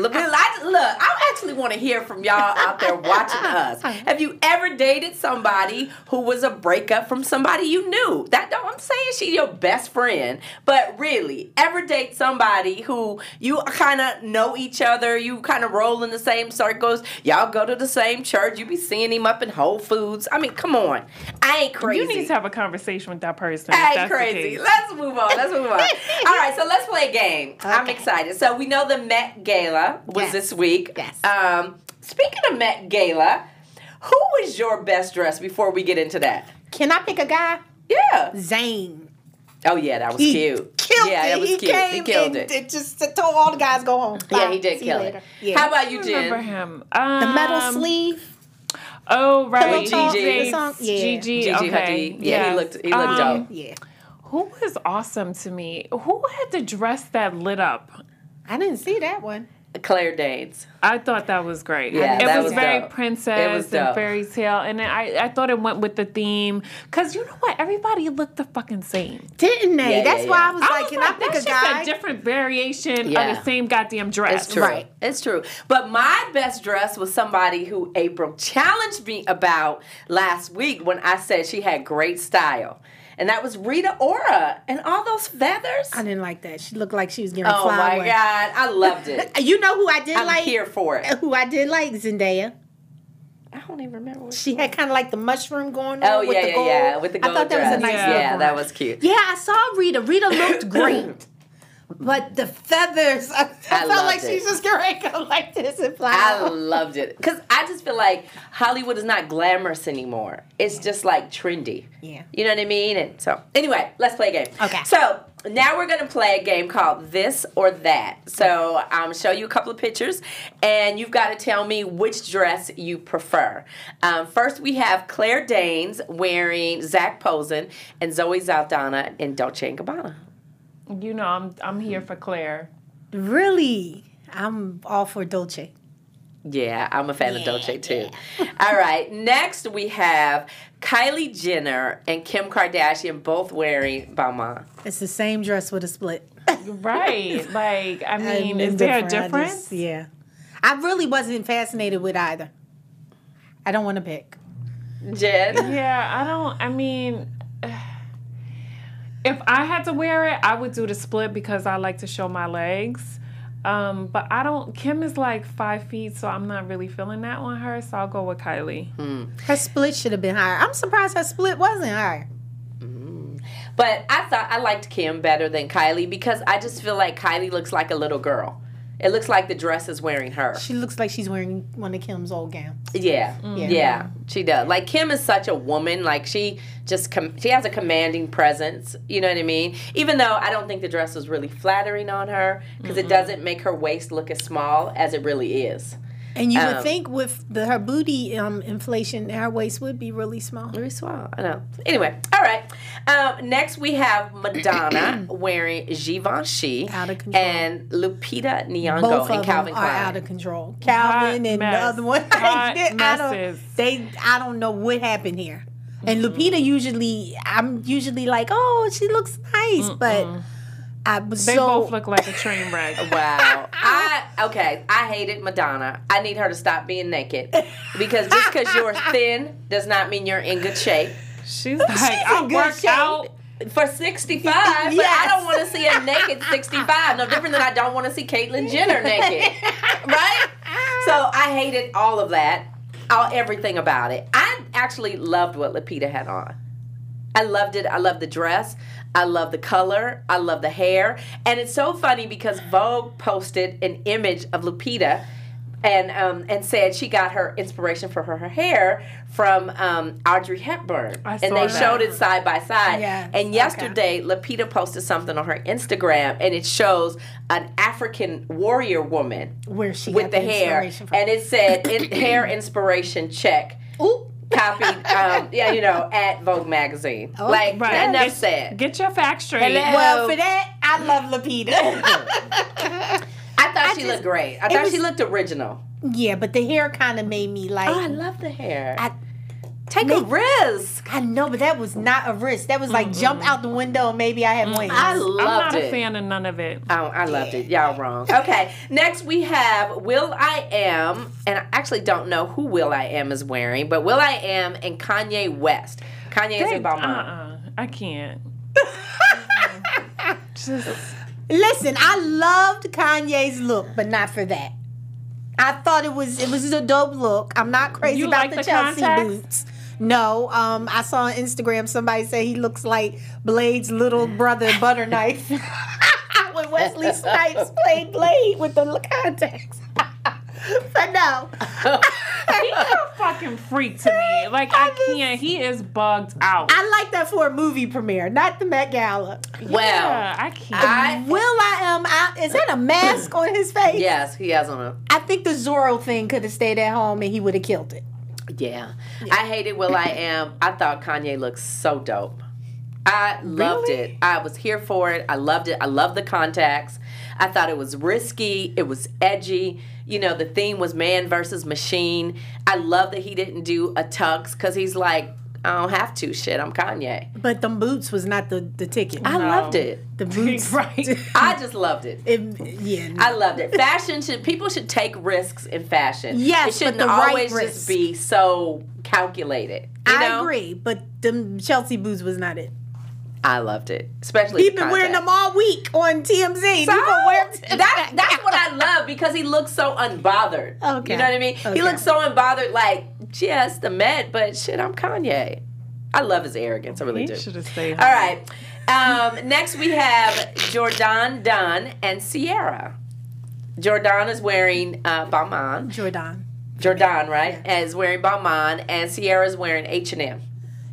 Look, look, I, look, I actually want to hear from y'all out there watching us. Have you ever dated somebody who was a breakup from somebody you knew? That don't I'm saying she your best friend, but really, ever date somebody who you kind of know each other, you kind of roll in the same circles, y'all go to the same church, you be seeing him up in Whole Foods. I mean, come on. I ain't crazy. You need to have a conversation with that person. I ain't crazy. Let's move on. Let's move on. All right, so let's play a game. I'm excited. So we know the Met Gala was Yes. this week. Yes. Um, speaking of Met Gala, who was your best dress before we get into that? Can I pick a guy? Yeah. Zayn. Oh yeah, that was He cute. Killed yeah, it. that was he cute. Came he killed and it. just told all the guys go home. Yeah, he did See kill it. Yeah. How about you, I remember Jen? him. the Um, metal sleeve? Oh right, Gigi. They- The song? Yeah. Gigi. Gigi okay. Hadid. Yeah, he yes. looked- he looked Um, dope. Yeah. Who was awesome to me? Who had the dress that lit up? I didn't see that one. Claire Danes. I thought that was great. Yeah, it that was, was very dope. princess It was dope. and fairy tale, and I I thought it went with the theme because you know what, everybody looked the fucking same. Didn't they? Yeah, That's yeah, why yeah. I was I like, was can like, I pick that's a just guy? a different variation Yeah. of the same goddamn dress. It's true. Right. It's true. But my best dress was somebody who April challenged me about last week when I said she had great style. And that was Rita Ora and all those feathers. I didn't like that. She looked like she was getting Oh fly my away. God. I loved it. You know who I did I'm like? here for it. Who I did like? Zendaya. I don't even remember what She had kind of like the mushroom going oh, on Oh, with yeah, the yeah, gold. yeah. With the gold I thought that dress. was a nice Yeah. Yeah, that was cute. Yeah, I saw Rita. Rita looked great. But the feathers, I, felt loved like it. she's just to go like this and fly. I out. loved it. Because I just feel like Hollywood is not glamorous anymore. It's just like trendy. Yeah. You know what I mean? And so, anyway, let's play a game. Okay. So, now we're going to play a game called This or That. So, I'm show you a couple of pictures, and you've got to tell me which dress you prefer. Um, first, we have Claire Danes wearing Zac Posen and Zoe Saldana in Dolce & Gabbana. You know, I'm I'm here for Claire. Really? I'm all for Dolce. Yeah, I'm a fan of Dolce too. All right, next we have Kylie Jenner and Kim Kardashian both wearing Balmain. It's the same dress with a split. Right. like, I mean, is It's there a different. I difference? just- yeah. I really wasn't fascinated with either. I don't want to pick. Jen? Yeah, I don't. I mean, if I had to wear it, I would do the split because I like to show my legs. Um, but I don't. Kim is like five feet, so I'm not really feeling that on her. So I'll go with Kylie. Her split should have been higher. I'm surprised her split wasn't higher. But I thought I liked Kim better than Kylie because I just feel like Kylie looks like a little girl. It looks like the dress is wearing her. She looks like she's wearing one of Kim's old gowns. Yeah, Yeah. yeah, she does. Like Kim is such a woman. Like she just com- she has a commanding presence. You know what I mean? Even though I don't think the dress was really flattering on her because it doesn't make her waist look as small as it really is. And you would Um, think with the her booty um, inflation, her waist would be really small. Very small. I know. Anyway, all right. Um, next we have Madonna wearing Givenchy Out of control. and Lupita Nyong'o Both and of Calvin them are Klein. out of control. Calvin and mess. the other one, Hot I messes. don't, they, I don't know what happened here. And. Lupita usually, I'm usually like, oh, she looks nice, but I was They so both look like a train wreck. Wow. I okay. I hated Madonna. I need her to stop being naked because just because you're thin does not mean you're in good shape. She's like, in I good work shape. out. For 65, but I don't want to see a naked 65. No different than I don't want to see Caitlyn Jenner naked. right? So I hated all of that, all everything about it. I actually loved what Lupita had on. I loved it. I love the dress. I love the color. I love the hair. And it's so funny because Vogue posted an image of Lupita and um, and said she got her inspiration for her, her hair from um, Audrey Hepburn. I and they that. showed it side by side. Yes, And okay. yesterday, Lupita posted something on her Instagram and it shows an African warrior woman where she with the hair. And it said in, hair inspiration check. Ooh. Copied, um, yeah, you know, at Vogue magazine. Oh, like right. enough Get- said. Get your facts straight. Hello. Well, for that, I love Lupita. I thought she just- looked great. I thought was- she looked original. yeah, but the hair kind of made me like. Oh, I love the hair. I, Take a risk. I know, but that was not a risk. That was like jump out the window and maybe I have wings. I loved it. I'm not it. a fan of none of it. Oh, I loved it. Y'all wrong. Okay, next we have will.i.am, and I actually don't know who will.i.am is wearing, but Will I Am and Kanye West. Kanye is They- about mom. uh-uh. I can't. Just Listen, I loved Kanye's look, but not for that. I thought it was it was a dope look. I'm not crazy You about like the, the Chelsea contacts? boots. No, um, I saw on Instagram somebody say he looks like Blade's little brother Butter Knife. when Wesley Snipes played Blade with the contacts. but no. he's a fucking freak to me. Like I can't. He is bugged out. I like that for a movie premiere, not the Met Gala. Well, yeah, I can't. I will.i.am I, is that a mask on his face? yes, he has on a I think the Zorro thing could have stayed at home and he would have killed it. Yeah. I hated will.i.am. I thought Kanye looked so dope. I loved Really? it. I was here for it. I loved it. I loved the contacts. I thought it was risky. It was edgy. You know, the theme was man versus machine. I love that he didn't do a tux because he's like, I don't have to. Shit, I'm Kanye. But them boots was not the, the ticket. I loved it. the boots. right. I just loved it. It- yeah. I loved it. Fashion should people should take risks in fashion. Yes, it shouldn't but the right always risk. just be so calculated. You I know? agree, but them Chelsea boots was not it. I loved it, especially. He the been wearing them all week on TMZ. So, wear them that, that's what I love because he looks so unbothered. Okay. You know what I mean? Okay. He looks so unbothered, like, yes, the Met, but shit, I'm Kanye. I love his arrogance. I really He do. should have stayed. All right. Um, next we have Jourdan Dunn and Ciara. Jourdan is wearing uh, Balmain. Jourdan. Jourdan, right, is wearing Balmain, and Ciara is wearing H and M.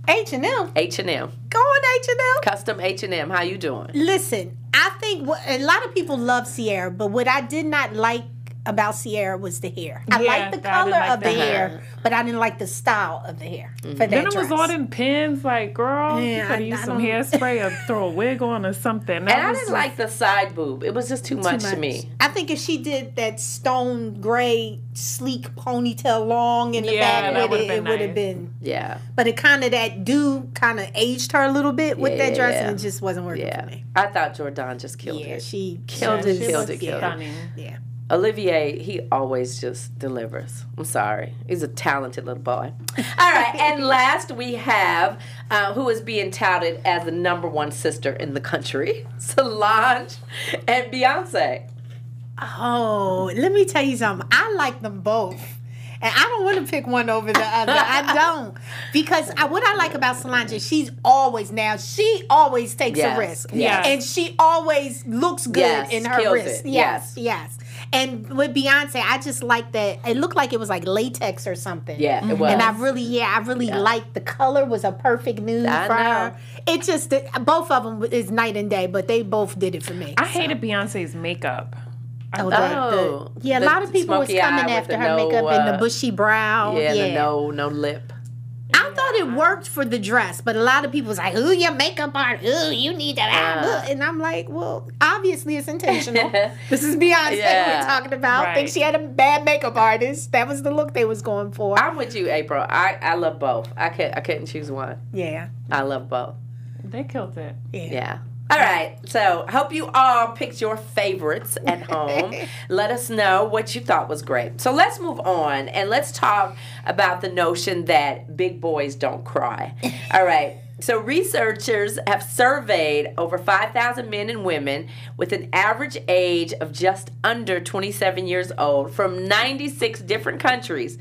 H and M. H and M, Go on H and M. custom H and M. How you doing? Listen, I think what, a lot of people love Ciara, but what I did not like about Ciara was the hair. I Yeah, like the color like of the the hair, hair. but I didn't like the style of the hair for that Then it dress. was all them pins, like, girl, you Yeah, could use some hairspray or throw a wig on or something. That And I didn't just- like the side boob. It was just too, much, Too to me. I think if she did that stone gray sleek ponytail long in the Yeah, back with it, it been would have nice. been. Yeah, But it kind of that do kind of aged her a little bit with that dress, Yeah. and it just wasn't working yeah. for me. I thought Jourdan just killed Yeah, it. she Killed it, she killed was it, killed it. Yeah. Olivier, he always just delivers. I'm sorry. He's a talented little boy. All right. and last we have uh, who is being touted as the number one sister in the country Solange and Beyonce. Oh, let me tell you something. I like them both. And I don't want to pick one over the other. I don't. Because I, what I like about Solange is she's always now, she always takes Yes, a risk. yes. And she always looks good Yes, in her wrist. it, Yes, yes. And with Beyonce, I just like that. It looked like it was like latex or something. Yeah, it was. And I really, yeah, I really liked the color was a perfect nude I for know. her. It just, both of them is night and day, but they both did it for me. I hated Beyonce's makeup. Oh, the- Oh, the- yeah, a lot of people was coming after her no, makeup and the uh, bushy brow. Yeah, Yeah, the no no lip. I thought it worked for the dress, but a lot of people was like, "Ooh, your makeup art. Ooh, you need that." Uh. and I'm like, "Well, obviously it's intentional. this is Beyonce Yeah. we're talking about. Right. Think she had a bad makeup artist. That was the look they was going for. I'm with you, April. I, I love both. I could I couldn't choose one. yeah, I love both. They killed it. yeah. Yeah. All right. So, hope you all picked your favorites at home. Let us know what you thought was great. So, let's move on and let's talk about the notion that big boys don't cry. All right. So, researchers have surveyed over 5,000 men and women with an average age of just under 27 years old from 96 different countries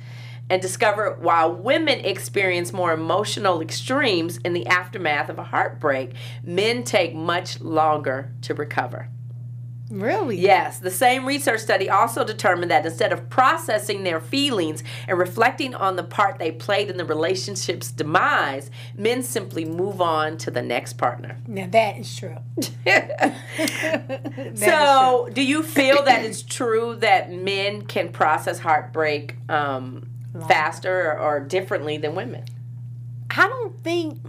and discover why women experience more emotional extremes in the aftermath of a heartbreak, men take much longer to recover. Really? Yes, the same research study also determined that instead of processing their feelings and reflecting on the part they played in the relationship's demise, men simply move on to the next partner. Now that is true. so, do you feel that it's true that men can process heartbreak um, faster or, or differently than women? I don't think.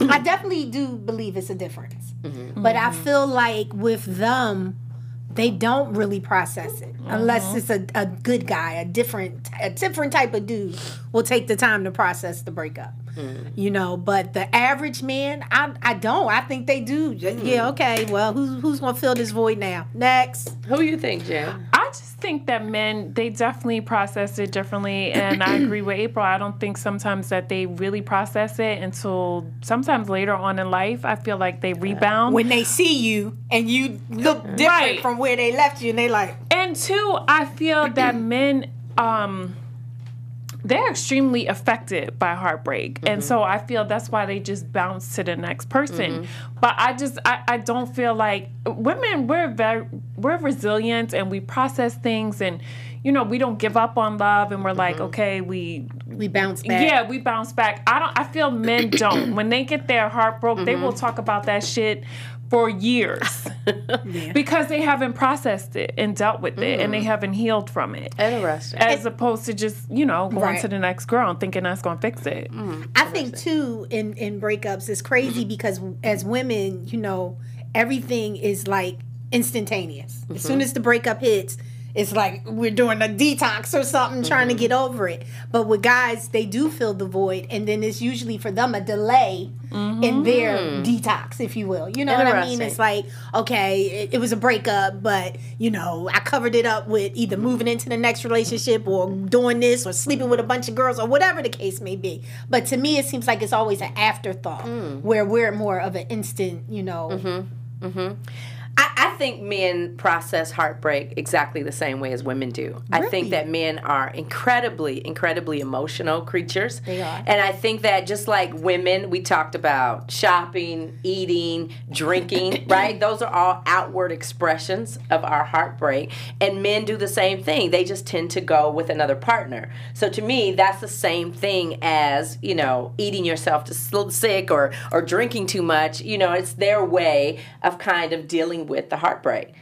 I definitely do believe it's a difference, mm-hmm. Mm-hmm. but I feel like with them, they don't really process it unless mm-hmm. it's a, a good guy, a different a different type of dude will take the time to process the breakup. You know, but the average man, I I don't. I think they do. Yeah, okay. Well, who's who's gonna fill this void now? Next. Who you think, Jen? I just think that men they definitely process it differently, and I agree with April. I don't think sometimes that they really process it until sometimes later on in life. I feel like they rebound. When they see you and you look different Right. from where they left you, and they like, And two, I feel that men um they're extremely affected by heartbreak. And so I feel that's why they just bounce to the next person. Mm-hmm. But I just I, I don't feel like women we're very we're resilient and we process things and you know, we don't give up on love and we're mm-hmm. like, okay, we we bounce back. yeah, we bounce back. I don't. I feel men don't. when they get their heart broke, they will mm-hmm. talk about that shit for years because they haven't processed it and dealt with it, and they haven't healed from it. Interesting. As opposed to just you know going Right. to the next girl and thinking that's gonna fix it. Mm-hmm. I think too in in breakups it's crazy mm-hmm. because as women, you know, everything is like instantaneous. As soon mm-hmm. as the breakup hits, it's like we're doing a detox or something, trying to mm-hmm. get over it. But with guys, they do fill the void, and then it's usually for them a delay in mm-hmm. their detox, if you will. You know what I mean? It's like okay, it, it was a breakup, but you know, I covered it up with either moving into the next relationship or doing this or sleeping with a bunch of girls or whatever the case may be. But to me, it seems like it's always an afterthought mm. where we're more of an instant, you know. Mm-hmm. I, I think men process heartbreak exactly the same way as women do. I think that men are incredibly, incredibly emotional creatures. They are. And I think that just like women, we talked about shopping, eating, drinking, right? Those are all outward expressions of our heartbreak. And men do the same thing. They just tend to go with another partner. So to me, that's the same thing as, you know, eating yourself to sick or, or drinking too much. You know, it's their way of kind of dealing with the heartbreak.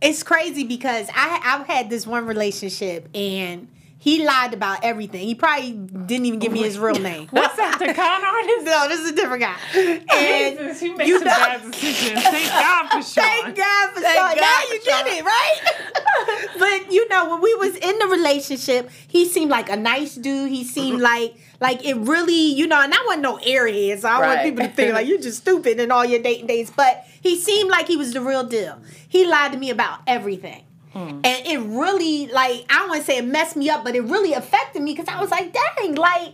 It's crazy because I I've had this one relationship and he lied about everything. He probably didn't even give me his real name. What's that? The con artist? No, this is a different guy. And Jesus, he makes you some know- bad decisions. Thank God for Sean. Thank God for Thank Sean. God Now for you get it, right? but you know, when we was in the relationship, he seemed like a nice dude. He seemed mm-hmm. like like it really, you know, and I wasn't no airhead, so I don't want people to think like you're just stupid in all your dating days. But he seemed like he was the real deal. He lied to me about everything. Hmm. And it really, like, I don't want to say it messed me up, but it really affected me because I was like, dang, like,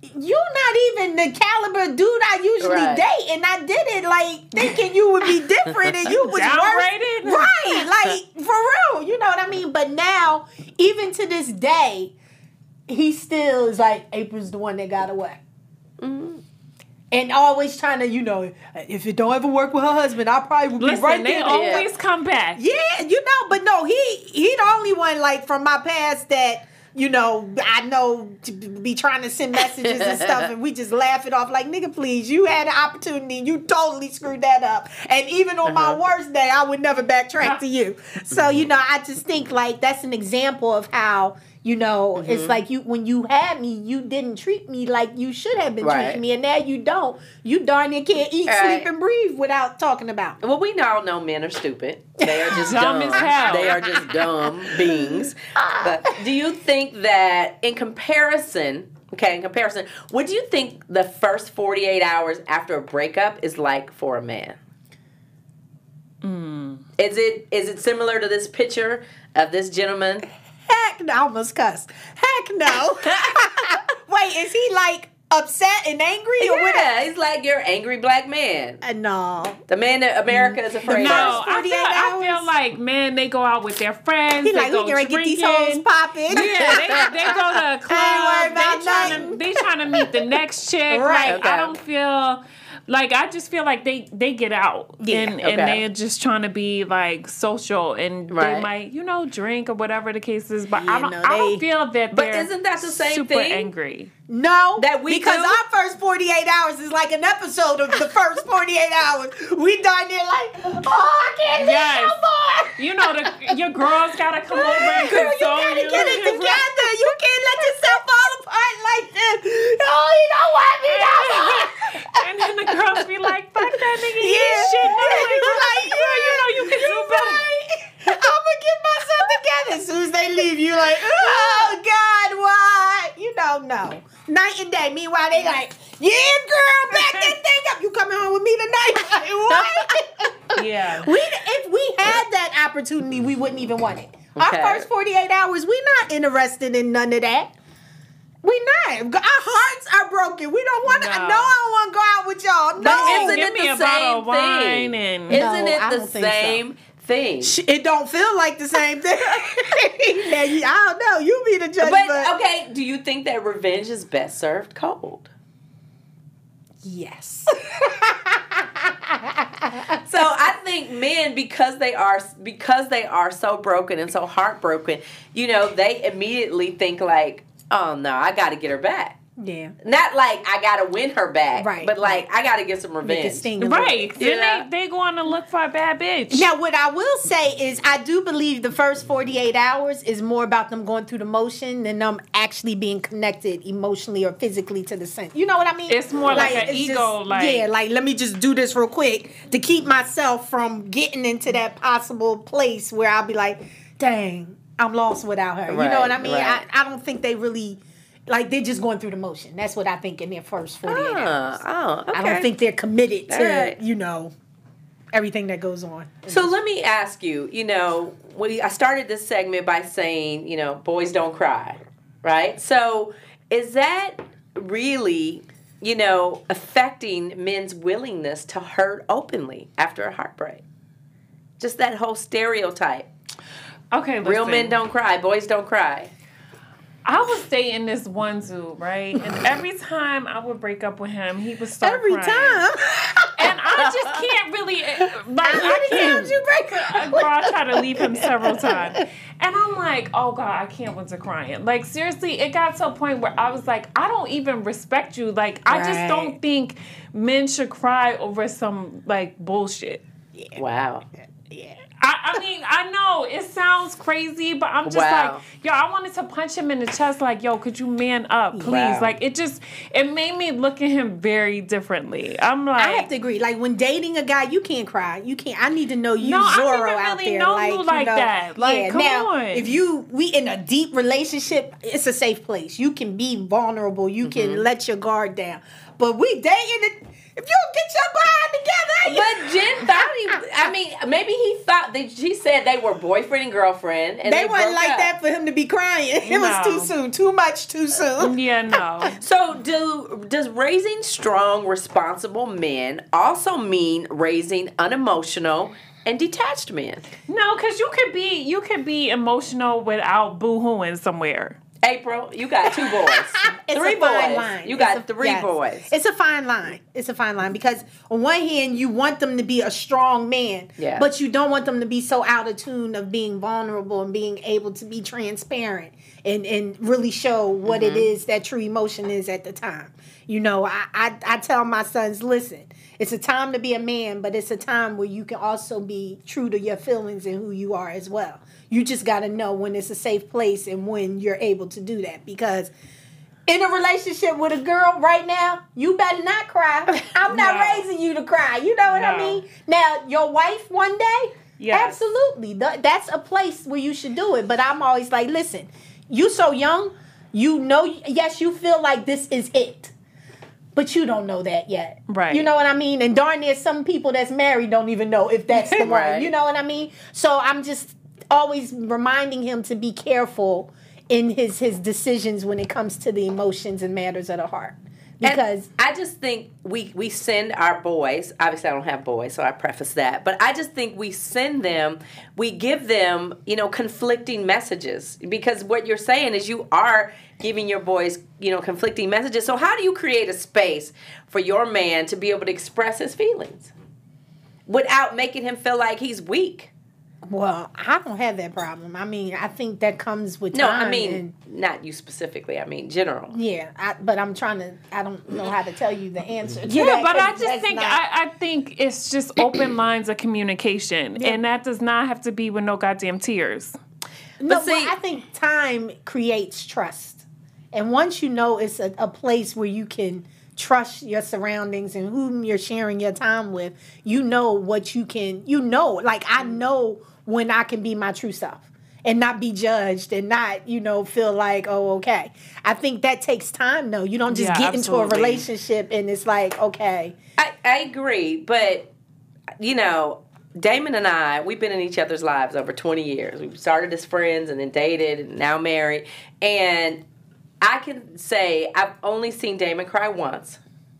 you're not even the caliber dude I usually Right. date, and I did it like thinking you would be different, and you was Downgraded? worse. right? Like for real, you know what I mean? But now, even to this day, he still is like April's the one that got away, mm-hmm. And always trying to, you know, if it don't ever work with her husband, I probably would be Listen, right they there. always come back. Yeah, you know, but no, he he the only one like from my past that you know, I know to be trying to send messages and stuff, and we just laugh it off like, nigga, please, you had an opportunity, you totally screwed that up. And even on my Uh-huh. worst day, I would never backtrack to you. So, you know, I just think like that's an example of how. You know, it's Mm-hmm. like you when you had me, you didn't treat me like you should have been Right. treating me, and now you don't. You darn near can't eat, Right. sleep, and breathe without talking about. Well, we all know men are stupid. They are just Dumb dumb. as hell. They are just dumb beings. But do you think that in comparison, okay, in comparison, what do you think the first 48 hours after a breakup is like for a man? Is it is it similar to this picture of this gentleman? Heck no, I almost cussed. Heck no. Wait, is he like upset and angry or what? Yeah, he's like your angry black man. Uh, no. The man that America is afraid The No, of. first I feel, 48 I feel like man, they go out with their friends. He they like, go we can get these drinking. hoes popping. Yeah, they, they go to a club. They trying to they trying to meet the next chick. Right. Like Okay. I don't feel like I just feel like they they get out Yeah, and okay. and they're just trying to be like social and Right. they might you know drink or whatever the case is. But Yeah, I don't no, I don't feel that. But they're isn't that the same super thing? Angry. No, That we because do? our first 48 hours is like an episode of the first 48 hours. We darn near like, oh, I can't live Yes. no more. You know the your girls gotta come over and Girl, you gotta you. get it together. You can't let yourself fall apart like this. Oh, you don't want me no more. and then the girls be like, "Fuck that nigga, Yeah. shit." Like, You like, girl, you know you can do better. right. I'm gonna get myself together. As soon as they leave, you like, oh God, why? You don't know. Night and day. Meanwhile, they like, yeah, girl, back that thing up. You coming home with me tonight? Like, what? Yeah. we if we had that opportunity, we wouldn't even want it. Okay. Our first 48 hours, we not interested in none of that. We not. Our hearts are broken. We don't want to. No. No. I don't want to go out with y'all. But No. isn't Give it me the a bottle same of wine thing? and- Isn't it the don't so. Thing? It don't feel like the same thing. now, you, I don't know. You be the judge, But but, okay, do you think that revenge is best served cold? yes. So I think men, because they are because they are so broken and so heartbroken, you know, they immediately think like, "Oh no, I got to get her back." Yeah. Not like I got to win her back, Right, But like I got to get some Make it revenge. sting a little. Right. Yeah. Then they they go on to look for a bad bitch. Now, what I will say is, I do believe the first 48 hours is more about them going through the motion than them actually being connected emotionally or physically to the scent. You know what I mean? It's more like an it's ego, like- yeah, like let me just do this real quick to keep myself from getting into that possible place where I'll be like, dang, I'm lost without her. you know what I mean? right. I, I don't think they really. Like they're just going through the motion. That's what I think in their first 48 hours. Ah, oh, okay. I don't think they're committed to, All right. you know, everything that goes on. So let me ask you, you know, we I started this segment by saying, you know, boys don't cry, right? So is that really, you know, affecting men's willingness to hurt openly after a heartbreak? Just that whole stereotype. Okay, Real men don't cry, boys don't cry. I would stay in this one dude, right? And every time I would break up with him, he would start Every crying. time. And I just can't really eh, like How I many can't times you break up? Girl, I try to leave him several times. And I'm like, oh God, I can't went to crying. Like seriously, it got to a point where I was like, I don't even respect you. Like I just don't think men should cry over some like bullshit. Wow. Yeah. I, I mean, I know it sounds crazy, but I'm just Wow. like, yo, I wanted to punch him in the chest, like, yo, could you man up, please? Wow. Like, it just, it made me look at him very differently. I'm like, I have to agree. Like when dating a guy, you can't cry. You can't. I need to know you No, Zorro out really there. know like you you like know, that. Like, yeah. come now, on. if you we in a deep relationship, it's a safe place. You can be vulnerable. You Mm-hmm. can let your guard down. But we dating it. If you don't get your behind together, But Jen thought he, I mean, maybe he thought that she said they were boyfriend and girlfriend. And they, they, wasn't like up. that for him to be crying. It was too soon. Too much. Too soon. yeah, no. So, do does raising strong, responsible men also mean raising unemotional and detached men? No, because you could be, you could be emotional without boo-hooing somewhere. April, you got two boys. It's three a fine boys. line. You It's got a- three yes. boys. It's a fine line. It's a fine line because on one hand you want them to be a strong man, Yeah. but you don't want them to be so out of tune of being vulnerable and being able to be transparent and and really show what it Mm-hmm. is that true emotion is at the time. You know, I, I I tell my sons, listen, it's a time to be a man, but it's a time where you can also be true to your feelings and who you are as well. You just got to know when it's a safe place and when you're able to do that because in a relationship with a girl right now, you better not cry. I'm not No. raising you to cry. You know what I mean? Now, your wife one day, Yes. absolutely. That's a place where you should do it. But I'm always like, listen, you so young, you know, yes, you feel like this is it. But you don't know that yet. Right. You know what I mean? And darn near some people that's married don't even know if that's the one. Right. You know what I mean? So I'm just always reminding him to be careful in his his decisions when it comes to the emotions and matters of the heart. And Because I just think we we send our boys. Obviously, I don't have boys, so I preface that. But I just think we send them, we give them, you know, conflicting messages because what you're saying is you are giving your boys, you know, conflicting messages. So how do you create a space for your man to be able to express his feelings without making him feel like he's weak? Well, I don't have that problem. I mean, I think that comes with No, time. I mean and- not you specifically. I mean general. yeah, I, but I'm trying to. I don't know how to tell you the answer. To Yeah, that but I just think not- I, I think it's just open lines of communication, and that does not have to be with no goddamn tears. No, But see- well, I think time creates trust. And once you know it's a, a place where you can trust your surroundings and whom you're sharing your time with, you know what you can, you know, like I mm. know when I can be my true self and not be judged and not, you know, feel like, oh, okay. I think that takes time though. You don't just Yeah, get into a relationship and it's like, okay. I, I agree, but you know, Damon and I, we've been in each other's lives over 20 years. We started as friends and then dated and now married. And I can say I've only seen Damon cry once,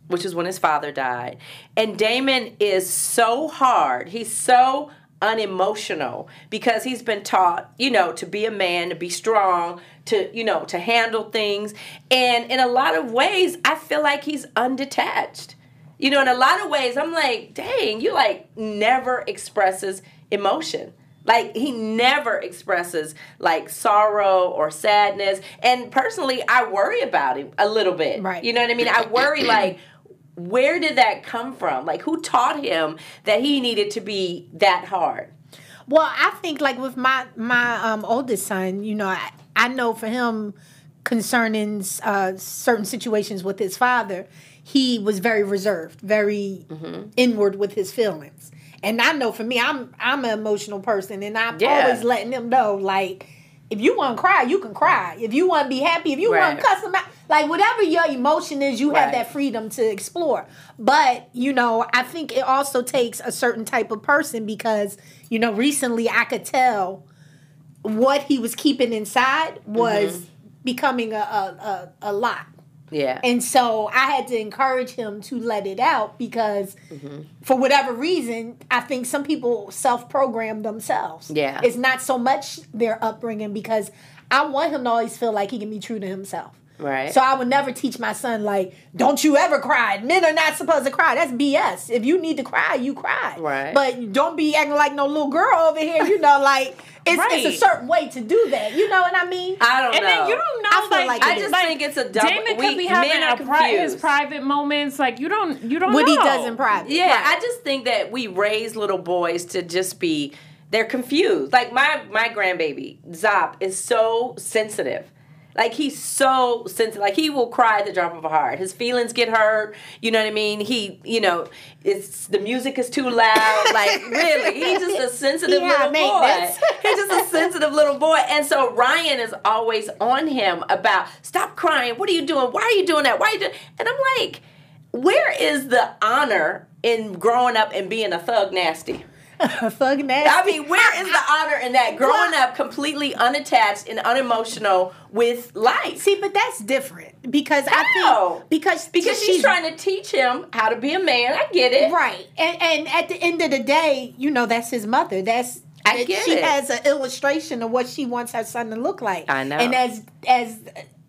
which is when his father died. And Damon is so hard. He's so unemotional because he's been taught, you know, to be a man, to be strong, to, you know, to handle things. And in a lot of ways, I feel like he's undetached. You know, in a lot of ways, I'm like, dang, you like never expresses emotion. Like he never expresses like sorrow or sadness. And personally, I worry about him a little bit. Right. You know what I mean? I worry like where did that come from? Like who taught him that he needed to be that hard? Well, I think like with my my um oldest son, you know, I, I know for him concerning uh, certain situations with his father, he was very reserved, very Mm-hmm. inward with his feelings. And I know for me, I'm I'm an emotional person, and I'm Yeah. always letting them know like. If you want to cry, you can cry. If you want to be happy, if you want to cuss them out, like whatever your emotion is, you have that freedom to explore. But, you know, I think it also takes a certain type of person because, you know, recently I could tell what he was keeping inside was Mm-hmm. becoming a, a, a, a lot. Yeah. And so I had to encourage him to let it out because Mm-hmm. for whatever reason, I think some people self program themselves. Yeah. It's not so much their upbringing because I want him to always feel like he can be true to himself. Right. So I would never teach my son like, don't you ever cry. Men are not supposed to cry. That's BS. If you need to cry, you cry. Right. But don't be acting like no little girl over here. You know, like it's, it's a certain way to do that. You know what I mean? I don't And know. then you don't know. I feel like, like I just is. think it's a double. Damon we, could be having men are a pri- his private moments. Like you don't, you don't what know he does in private. Yeah, Right. I just think that we raise little boys to just be they're confused. Like my my grandbaby, Zop, is so sensitive. Like he's so sensitive. Like he will cry at the drop of a heart. His feelings get hurt. You know what I mean? He, you know, it's the music is too loud. Like really, he's just a sensitive He little boy. He's just a sensitive little boy. And so Ryan is always on him about stop crying. What are you doing? Why are you doing that? Why are you doing? And I'm like, where is the honor in growing up and being a thug nasty? Thug nasty. I mean, where is the honor in that? Growing up completely unattached and unemotional with life. See, but that's different because I How? think because Because she's trying to teach him how to be a man. I get it. right, and and at the end of the day, you know, that's his mother. That's I get she it. has an illustration of what she wants her son to look like. I know. And as as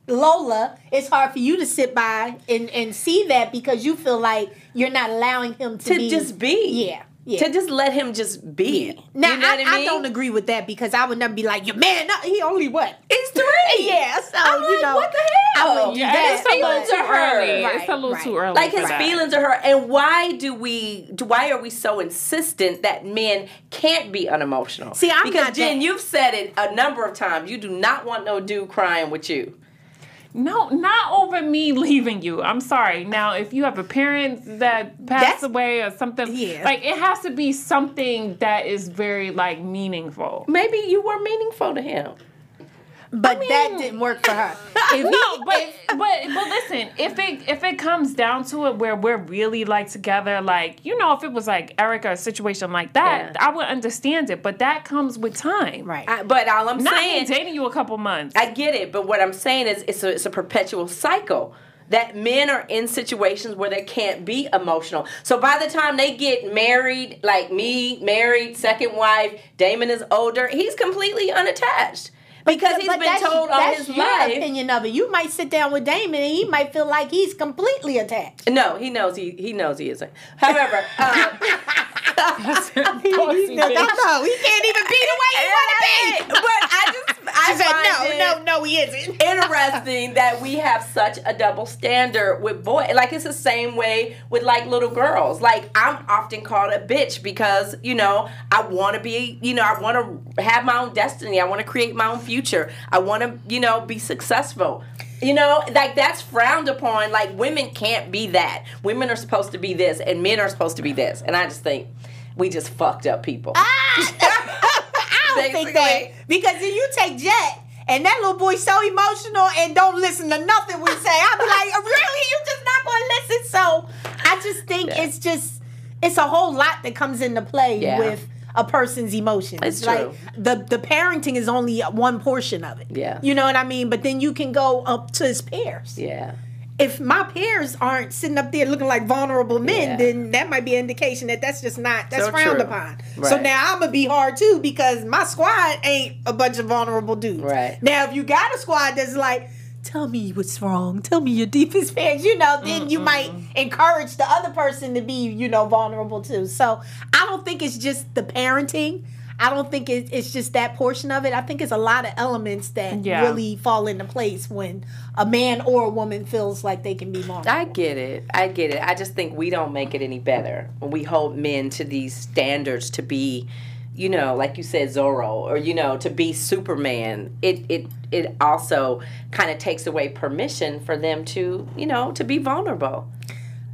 Lola, it's hard for you to sit by and, and see that because you feel like you're not allowing him to, to be, just be. Yeah. Yeah. To just let him just be. now, you know I, what I mean? don't agree with that because I would never be like, your man, no, he only what? He's three. Yeah, so, I'm you like, know, what the I hell? wouldn't do Yeah, that. it's a little Feelings too are hurt. early. Right, it's a little right. too early. like his that. feelings are hurt and why do we why are we so insistent that men can't be unemotional See, I'm because not jen that- you've said it a number of times you do not want no dude crying with you No, not over me leaving you. I'm sorry. Now, if you have a parent that passed That's- away or something, Yeah. like it has to be something that is very like meaningful. maybe you were meaningful to him But that mean- didn't work for her. If No, he- but but but listen, if it if it comes down to it where we're really like together, like you know, if it was like Erica, a situation like that, Yeah. I would understand it. But that comes with time, right. I, but all i'm Not saying dating you a couple months. I get it, but what I'm saying is it's a, it's a perpetual cycle. That men are in situations where they can't be emotional. So by the time they get married, like me, married, second wife, Damon is older, he's completely unattached. Because he's But been that's- told all that's his your life. opinion of it. You might sit down with Damon and he might feel like he's completely attached. No, he knows he he knows he isn't. However, um, He, he, no, no, he can't even be the way he want to be. but I just I said, no, no, no, he isn't. interesting that we have such a double standard with boy like it's the same way with like little girls like i'm often called a bitch because you know i want to be you know i want to have my own destiny i want to create my own future. I want to you know be successful. You know like that's frowned upon. Like women can't be that. Women are supposed to be this and men are supposed to be this. And i just think we just fucked up people. Ah! I don't think that. Because if you take Jet and that little boy so emotional and don't listen to nothing we say, I'll be like, oh, really? You just not going to listen? So I just think Yeah. it's just it's a whole lot that comes into play Yeah. with a person's emotions. It's like true. the the parenting is only one portion of it. Yeah. You know what I mean? But then you can go up to his peers. yeah If my peers aren't sitting up there looking like vulnerable men, Yeah. then that might be an indication that that's just not that's So frowned true. upon. So now I'm gonna be hard too because my squad ain't a bunch of vulnerable dudes. Right. Now if you got a squad that's like, tell me what's wrong, tell me your deepest fears, you know, then you might encourage the other person to be, you know, vulnerable too. So I don't think it's just the parenting. I don't think it, it's just that portion of it. I think it's a lot of elements that Yeah. really fall into place when a man or a woman feels like they can be vulnerable. I get it. I get it. I just think we don't make it any better when we hold men to these standards to be, you know, like you said, Zorro, or you know, to be Superman. It it it also kind of takes away permission for them to, you know, to be vulnerable.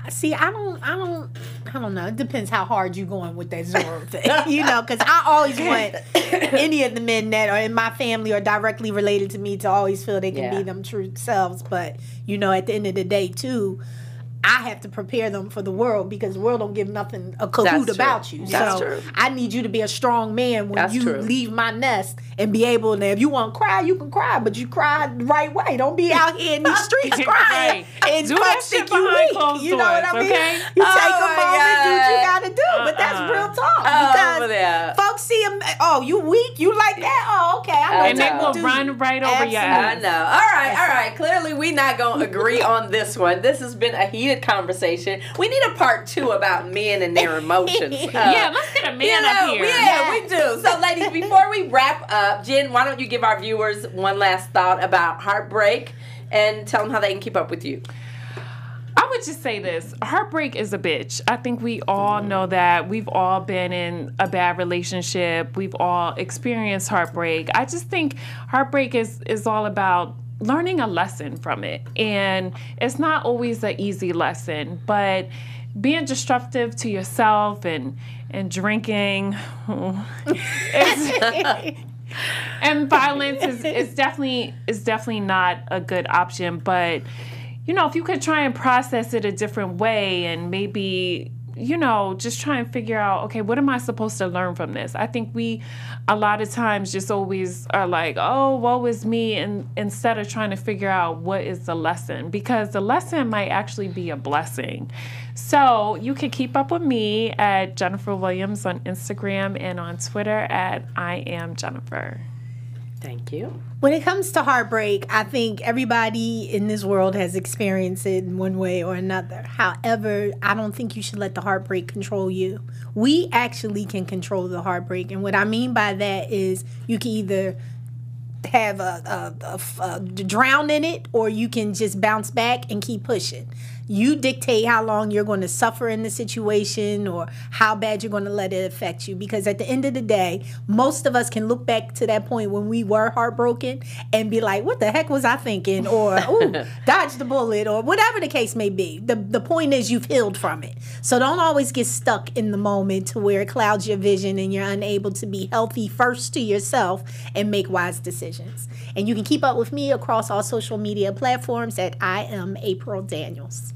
See, I don't, I don't, I don't know. It depends how hard you going with that Zorro thing, you know. Because I always want any of the men that are in my family or directly related to me to always feel they can Yeah. be them true selves. But you know, at the end of the day, too, I have to prepare them for the world because the world don't give nothing a That's cahoot true. about you. That's so true. I need you to be a strong man when That's you true. leave my nest and be able to. If you want to cry, you can cry, but you cry the right way. Don't be out here in these streets crying and Do that shit you behind weak. closed You know what I doors, mean? okay? You Oh take a oh my moment, do what you gotta do. But that's Uh-uh. real talk. Oh, because over there. folks see them. Oh, you weak? You like that? Oh, okay. I know And and what they know. to will do. run right over your Absolutely. I know. All right, all right. Clearly, we not gonna agree on this one. This has been a heated conversation. We need a part two about men and their emotions. Uh, Yeah, let's get a man you know, up here. Yeah, we do. So, ladies, before we wrap up, Jen, why don't you give our viewers one last thought about heartbreak and tell them how they can keep up with you? I would just say this heartbreak is a bitch. I think we all know that. We've all been in a bad relationship, we've all experienced heartbreak. I just think heartbreak is, is all about learning a lesson from it. And it's not always an easy lesson, but being destructive to yourself and and drinking and violence is, is definitely is definitely not a good option but you know if you could try and process it a different way and maybe you know, just try and figure out, okay, what am I supposed to learn from this? I think we, a lot of times, just always are like, oh, woe is me, and instead of trying to figure out what is the lesson, because the lesson might actually be a blessing. So you can keep up with me at Jennifer Williams on Instagram and on Twitter at I am Jennifer. Thank you. When it comes to heartbreak, I think everybody in this world has experienced it in one way or another. However, I don't think you should let the heartbreak control you. We actually can control the heartbreak. And what I mean by that is you can either have a, a, a, a drown in it or you can just bounce back and keep pushing you dictate how long you're going to suffer in the situation or how bad you're going to let it affect you. Because at the end of the day, most of us can look back to that point when we were heartbroken and be like, what the heck was I thinking? Or, ooh, dodge the bullet, or whatever the case may be. The, the point is, you've healed from it. So don't always get stuck in the moment to where it clouds your vision and you're unable to be healthy first to yourself and make wise decisions. And you can keep up with me across all social media platforms at I am April Daniels.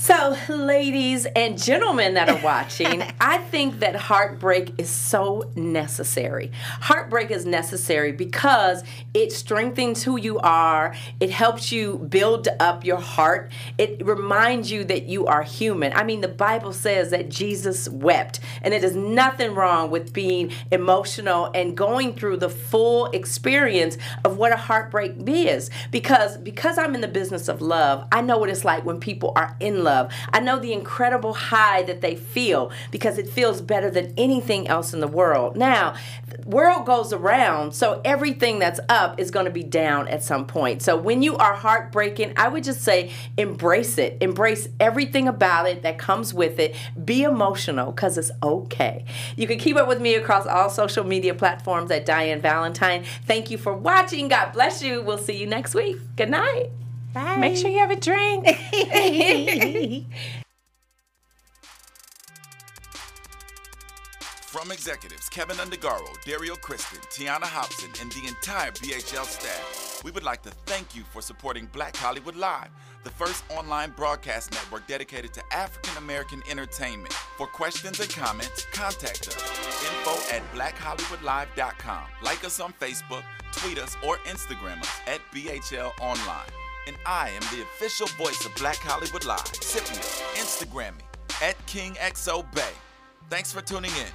So, ladies and gentlemen that are watching, I think that heartbreak is so necessary. Heartbreak is necessary because it strengthens who you are, it helps you build up your heart, it reminds you that you are human. I mean, the Bible says that Jesus wept, and it is nothing wrong with being emotional and going through the full experience of what a heartbreak is. Because because I'm in the business of love, I know what it's like when people are in love love. I know the incredible high that they feel because it feels better than anything else in the world. Now, world goes around, so everything that's up is going to be down at some point. So when you are heartbreaking, I would just say embrace it. Embrace everything about it that comes with it. Be emotional because it's okay. You can keep up with me across all social media platforms at Diane Valentine. Thank you for watching. God bless you. We'll see you next week. Good night. Bye. Make sure you have a drink. From executives Kevin Undergaro, Dario Kristen, Tiana Hobson, and the entire BHL staff, we would like to thank you for supporting Black Hollywood Live, the first online broadcast network dedicated to African American entertainment. For questions and comments, contact us. Info at blackhollywoodlive.com. Like us on Facebook, tweet us, or Instagram us at BHL Online. And I am the official voice of Black Hollywood Live. Scipio, Instagram me at KingXOBay. Thanks for tuning in.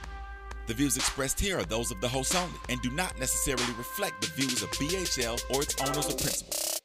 The views expressed here are those of the host only and do not necessarily reflect the views of BHL or its owners or principals.